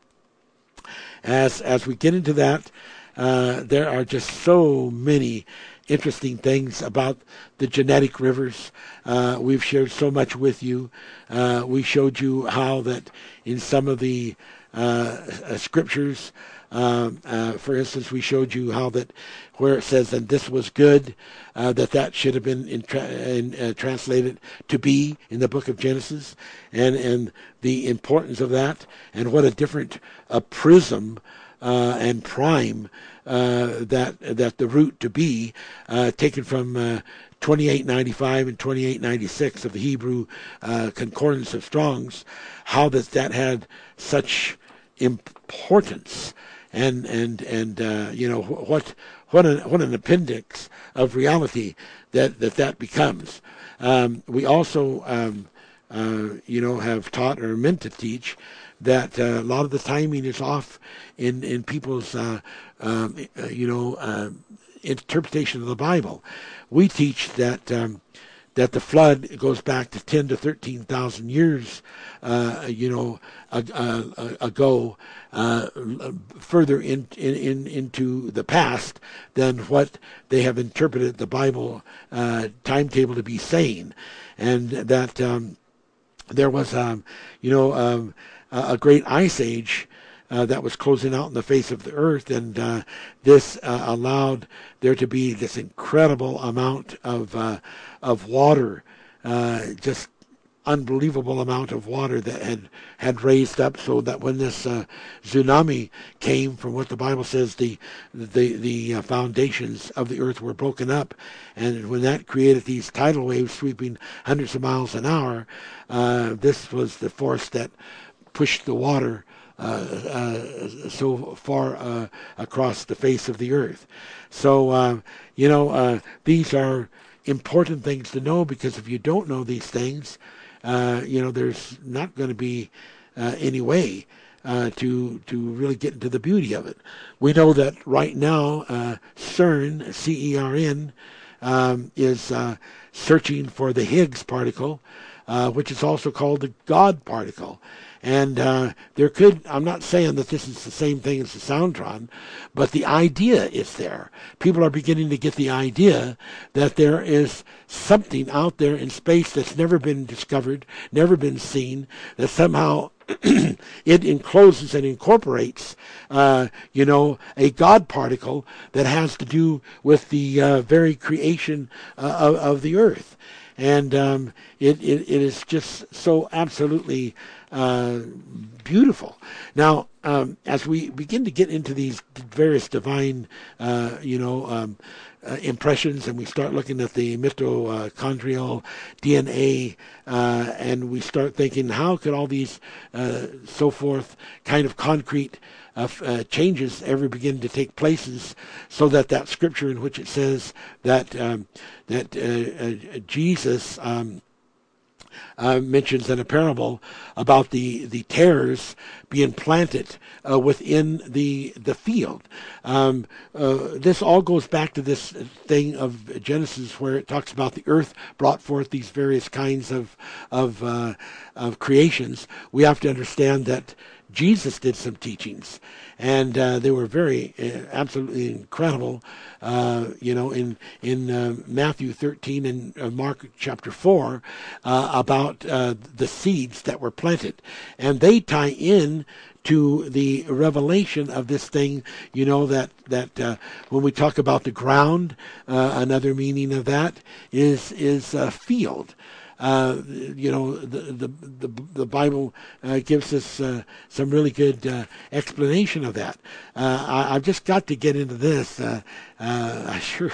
As as we get into that, uh, there are just so many interesting things about the genetic rivers. Uh, we've shared so much with you. Uh, we showed you how that in some of the uh, scriptures um, uh, for instance, we showed you how that where it says "and this was good," uh, that that should have been in tra- in, uh, translated to be in the book of Genesis, and and the importance of that, and what a different uh, prism uh, and prime that that the root to be taken from. 2895 and 2896 of the Hebrew Concordance of Strong's, how that that had such importance and and and uh, you know what what an what an appendix of reality that that that becomes. Um, we also um, uh, you know have taught or meant to teach that uh, a lot of the timing is off in in people's uh, um, uh, you know uh, interpretation of the Bible. We teach that um, that the flood goes back to 10 to 13,000 years, uh, you know, ago, uh, further in, in, into the past than what they have interpreted the Bible uh, timetable to be saying. And that um, there was, um, you know, um, a great ice age uh, that was closing out in the face of the earth, and uh, this uh, allowed there to be this incredible amount of uh, of water, uh, just unbelievable amount of water that had had raised up, so that when this tsunami came, from what the Bible says, the the the foundations of the earth were broken up, and when that created these tidal waves sweeping hundreds of miles an hour, this was the force that pushed the water so far uh, across the face of the earth. So, you know, these are important things to know because if you don't know these things, you know, there's not going to be any way uh, to to really get into the beauty of it. We know that right now uh, CERN, C-E-R-N, um, is uh, searching for the Higgs particle, which is also called the God particle. And uh, there could, I'm not saying that this is the same thing as the Soundtron, but the idea is there. People are beginning to get the idea that there is something out there in space that's never been discovered, never been seen, that somehow it encloses and incorporates, uh, you know, a God particle that has to do with the uh, very creation uh, of, of, the earth. And um, it, it, it is just so absolutely uh, beautiful. Now, um, as we begin to get into these various divine, uh, you know, um, uh, impressions, and we start looking at the mitochondrial DNA, uh, and we start thinking, how could all these uh, so forth kind of concrete changes ever begin to take places, so that that scripture in which it says that um, that Jesus. Um, uh, mentions in a parable about the, the tares being planted uh, within the the field. Um, uh, this all goes back to this thing of Genesis, where it talks about the earth brought forth these various kinds of of uh, of creations. We have to understand that Jesus did some teachings, and uh, they were very, uh, absolutely incredible. Uh, you know, in in uh, Matthew 13 and uh, Mark chapter 4 uh, about the seeds that were planted, and they tie in to the revelation of this thing. You know that that uh, when we talk about the ground, uh, another meaning of that is is a field. Uh, you know, the the the, the Bible uh, gives us uh, some really good uh, explanation of that. I, have just got to get into this. I sure.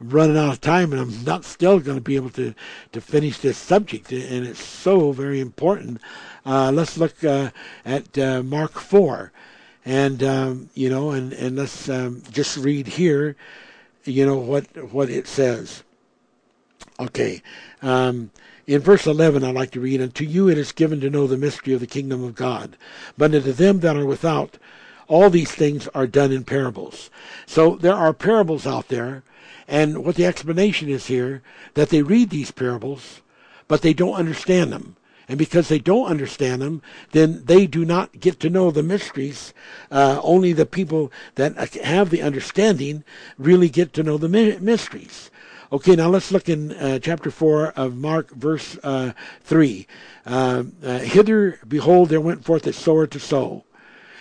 I'm running out of time, and I'm not still going to be able to, to finish this subject, and it's so very important. Uh, let's look uh, at uh, Mark 4. And, um, you know, and, and let's um, just read here, you know, what, what it says. Okay. Um, in verse 11, I like to read, And to you it is given to know the mystery of the kingdom of God. But unto them that are without, all these things are done in parables. So there are parables out there. And what the explanation is here, that they read these parables, but they don't understand them. And because they don't understand them, then they do not get to know the mysteries. Uh, only the people that have the understanding really get to know the mysteries. Okay, now let's look in uh, chapter 4 of Mark, verse uh, 3. Uh, uh, Hither, behold, there went forth a sower to sow.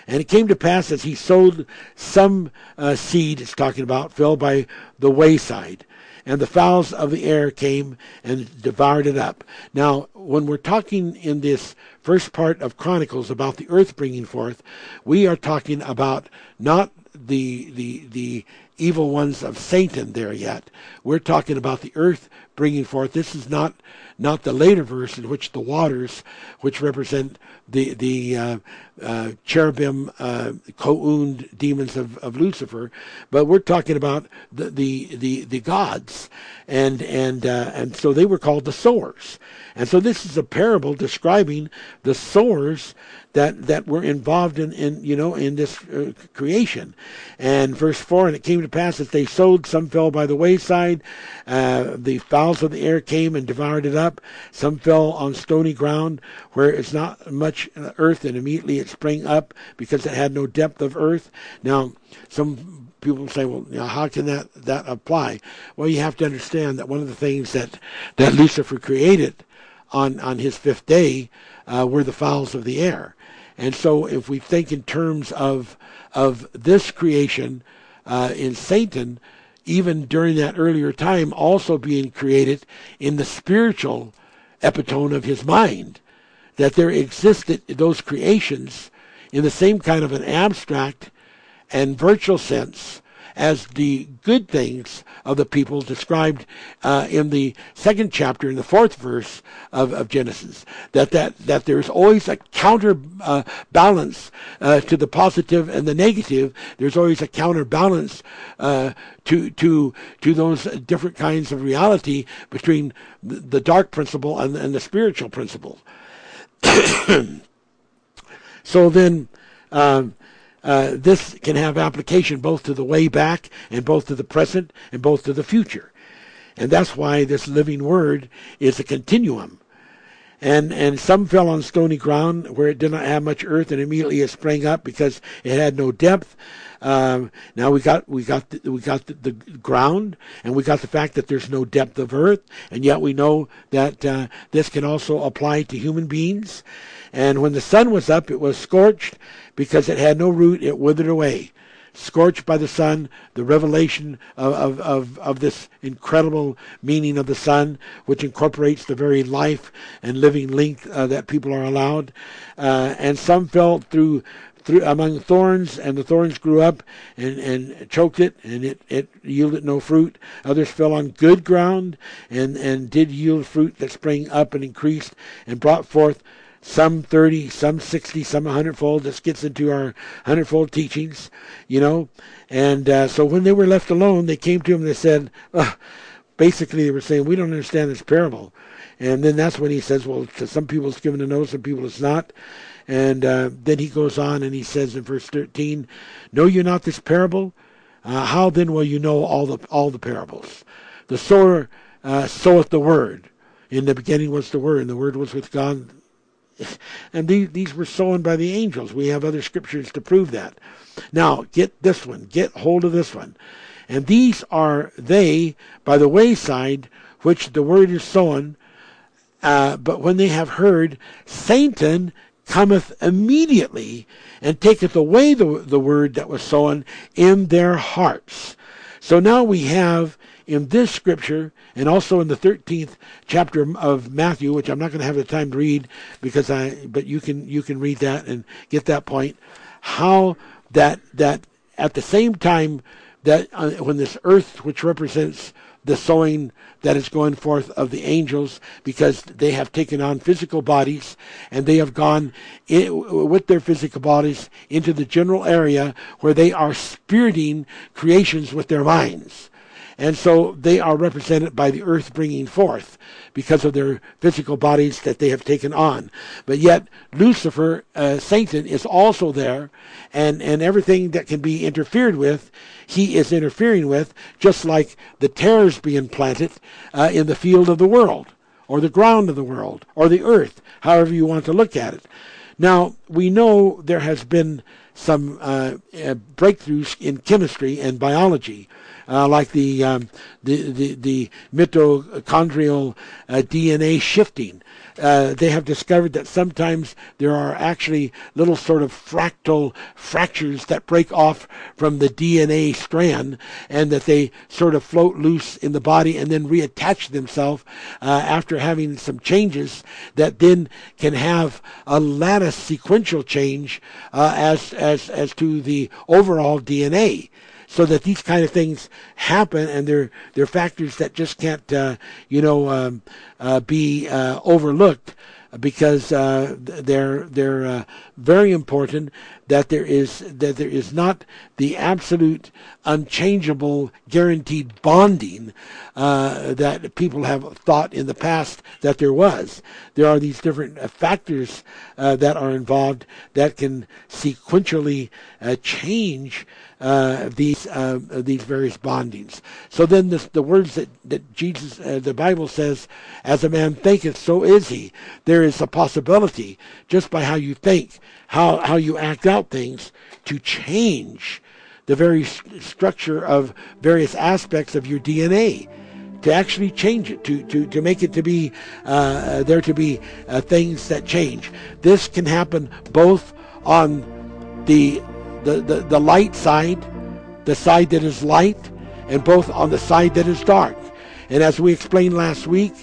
And it came to pass as he sowed some uh, seed, it's talking about, fell by the wayside and the fowls of the air came and devoured it up. Now, when we're talking in this first part of Chronicles about the earth bringing forth, we are talking about not the the the evil ones of Satan there yet. We're talking about the earth bringing forth. This is not not the later verse in which the waters, which represent the the uh, uh, cherubim, uh, co-owned demons of, of Lucifer, but we're talking about the the the, the gods, and and uh, and so they were called the sowers, and so this is a parable describing the sowers that that were involved in, in you know in this uh, creation. And verse four, and it came to pass that they sowed, some fell by the wayside, uh, the fowls of the air came and devoured it up. Some fell on stony ground where it's not much earth, and immediately it sprang up because it had no depth of earth. Now some people say, well, you know, how can that that apply? Well, you have to understand that one of the things that that Lucifer created on on his fifth day uh, were the fowls of the air. And so, if we think in terms of of this creation uh, in Satan, even during that earlier time, also being created in the spiritual epitome of his mind, that there existed those creations in the same kind of an abstract and virtual sense as the good things of the people described uh, in the second chapter, in the fourth verse of, of Genesis. That, that, that there's always a counterbalance uh, uh, to the positive and the negative. There's always a counterbalance uh, to, to, to those different kinds of reality between the dark principle and, and the spiritual principle. so then, um, uh, this can have application both to the way back and both to the present and both to the future. And that's why this living word is a continuum. And, and some fell on stony ground where it did not have much earth and immediately it sprang up because it had no depth. Um, now we got we got the, we got the, the, ground, and we got the fact that there's no depth of earth, and yet we know that uh, this can also apply to human beings. And when the sun was up, it was scorched because it had no root; it withered away scorched by the sun, the revelation of, of, of, of, this incredible meaning of the sun, which incorporates the very life and living length uh, that people are allowed. Uh, and some fell through through among thorns, and the thorns grew up and, and choked it, and it, it yielded no fruit. Others fell on good ground and, and did yield fruit that sprang up and increased and brought forth some 30, some 60, some 100 fold. This gets into our 100 fold teachings, you know. And uh, so when they were left alone, they came to him and they said, basically, they were saying, We don't understand this parable. And then that's when he says, Well, to some people it's given to know, some people it's not. And uh, then he goes on and he says in verse 13, Know you not this parable? Uh, how then will you know all the all the parables? The sower uh, soweth the word. In the beginning was the word, and the word was with God, and these, these were sown by the angels. We have other scriptures to prove that. Now, get this one. Get hold of this one. And these are they by the wayside, which the word is sown. Uh, but when they have heard, Satan cometh immediately and taketh away the, the word that was sown in their hearts. So now we have in this scripture and also in the 13th chapter of Matthew, which I'm not going to have the time to read because I, but you can, you can read that and get that point, how that, that at the same time that uh, when this earth, which represents the sowing that is going forth of the angels because they have taken on physical bodies and they have gone in, with their physical bodies into the general area where they are spiriting creations with their minds. And so they are represented by the earth bringing forth because of their physical bodies that they have taken on. But yet, Lucifer, uh, Satan, is also there, and, and everything that can be interfered with, he is interfering with, just like the tares being planted uh, in the field of the world, or the ground of the world, or the earth, however you want to look at it. Now, we know there has been some uh, uh breakthroughs in chemistry and biology uh, like the, um, the, the, the mitochondrial uh, DNA shifting. Uh, they have discovered that sometimes there are actually little sort of fractal fractures that break off from the DNA strand and that they sort of float loose in the body and then reattach themselves uh, after having some changes that then can have a lattice sequential change uh, as, as, as to the overall DNA so that these kind of things happen, and they're they're factors that just can't uh, you know um, uh, be uh, overlooked because uh, they're they're uh, very important. That there is that there is not the absolute unchangeable guaranteed bonding uh, that people have thought in the past that there was. There are these different uh, factors uh, that are involved that can sequentially uh, change uh, these uh, these various bondings. So then this, the words that, that Jesus, the Bible says, as a man thinketh, so is he. There is a possibility just by how you think, how, how you act out things to change the very st- structure of various aspects of your DNA to actually change it, to, to, to make it to be uh, there to be uh, things that change. This can happen both on the the, the, the light side, the side that is light, and both on the side that is dark. And as we explained last week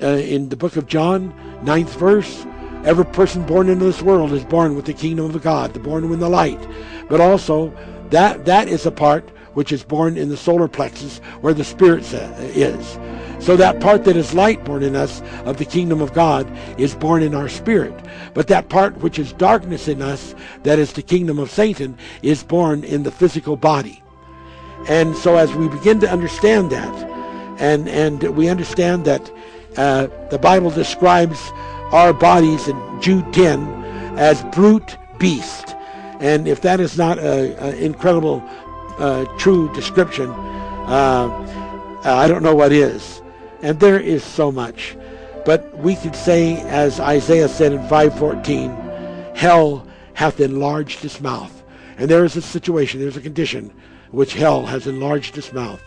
uh, in the book of John, ninth verse, every person born into this world is born with the kingdom of God, the born in the light. But also, that that is a part which is born in the solar plexus where the spirit is. So that part that is light born in us of the kingdom of God is born in our spirit. But that part which is darkness in us, that is the kingdom of Satan, is born in the physical body. And so as we begin to understand that, and, and we understand that uh, the Bible describes our bodies in Jude 10 as brute beast. And if that is not an incredible, uh, true description, uh, I don't know what is. And there is so much. But we could say, as Isaiah said in 514, hell hath enlarged its mouth. And there is a situation, there's a condition which hell has enlarged its mouth.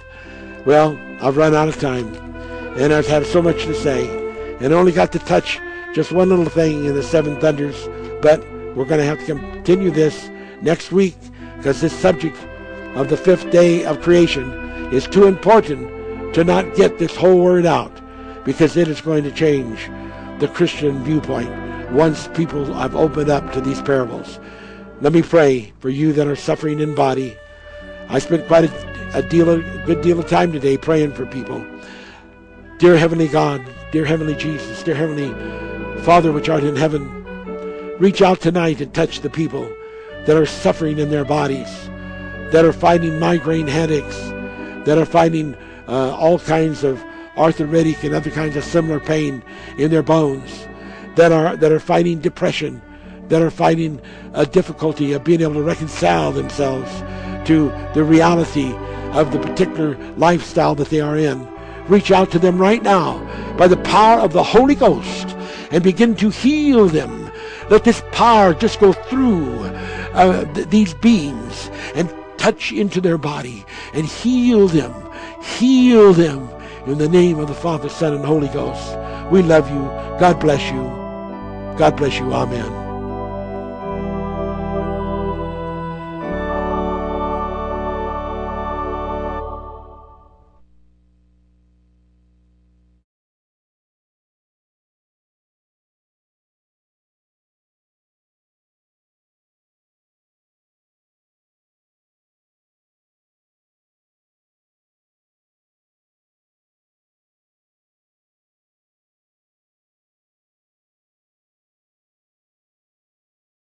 Well, I've run out of time, and I've had so much to say, and only got to touch just one little thing in the seven thunders, but we're going to have to continue this next week because this subject of the fifth day of creation is too important to not get this whole word out because it is going to change the Christian viewpoint once people have opened up to these parables. Let me pray for you that are suffering in body. I spent quite a, a deal, a good deal of time today praying for people. Dear Heavenly God, dear Heavenly Jesus, dear Heavenly Father which art in heaven, reach out tonight and touch the people that are suffering in their bodies, that are fighting migraine headaches, that are fighting uh, all kinds of arthritic and other kinds of similar pain in their bones, that are that are fighting depression, that are fighting a difficulty of being able to reconcile themselves to the reality of the particular lifestyle that they are in. Reach out to them right now by the power of the Holy Ghost and begin to heal them. Let this power just go through uh, th- these beings and touch into their body and heal them. Heal them in the name of the Father, Son, and Holy Ghost. We love you. God bless you. God bless you. Amen.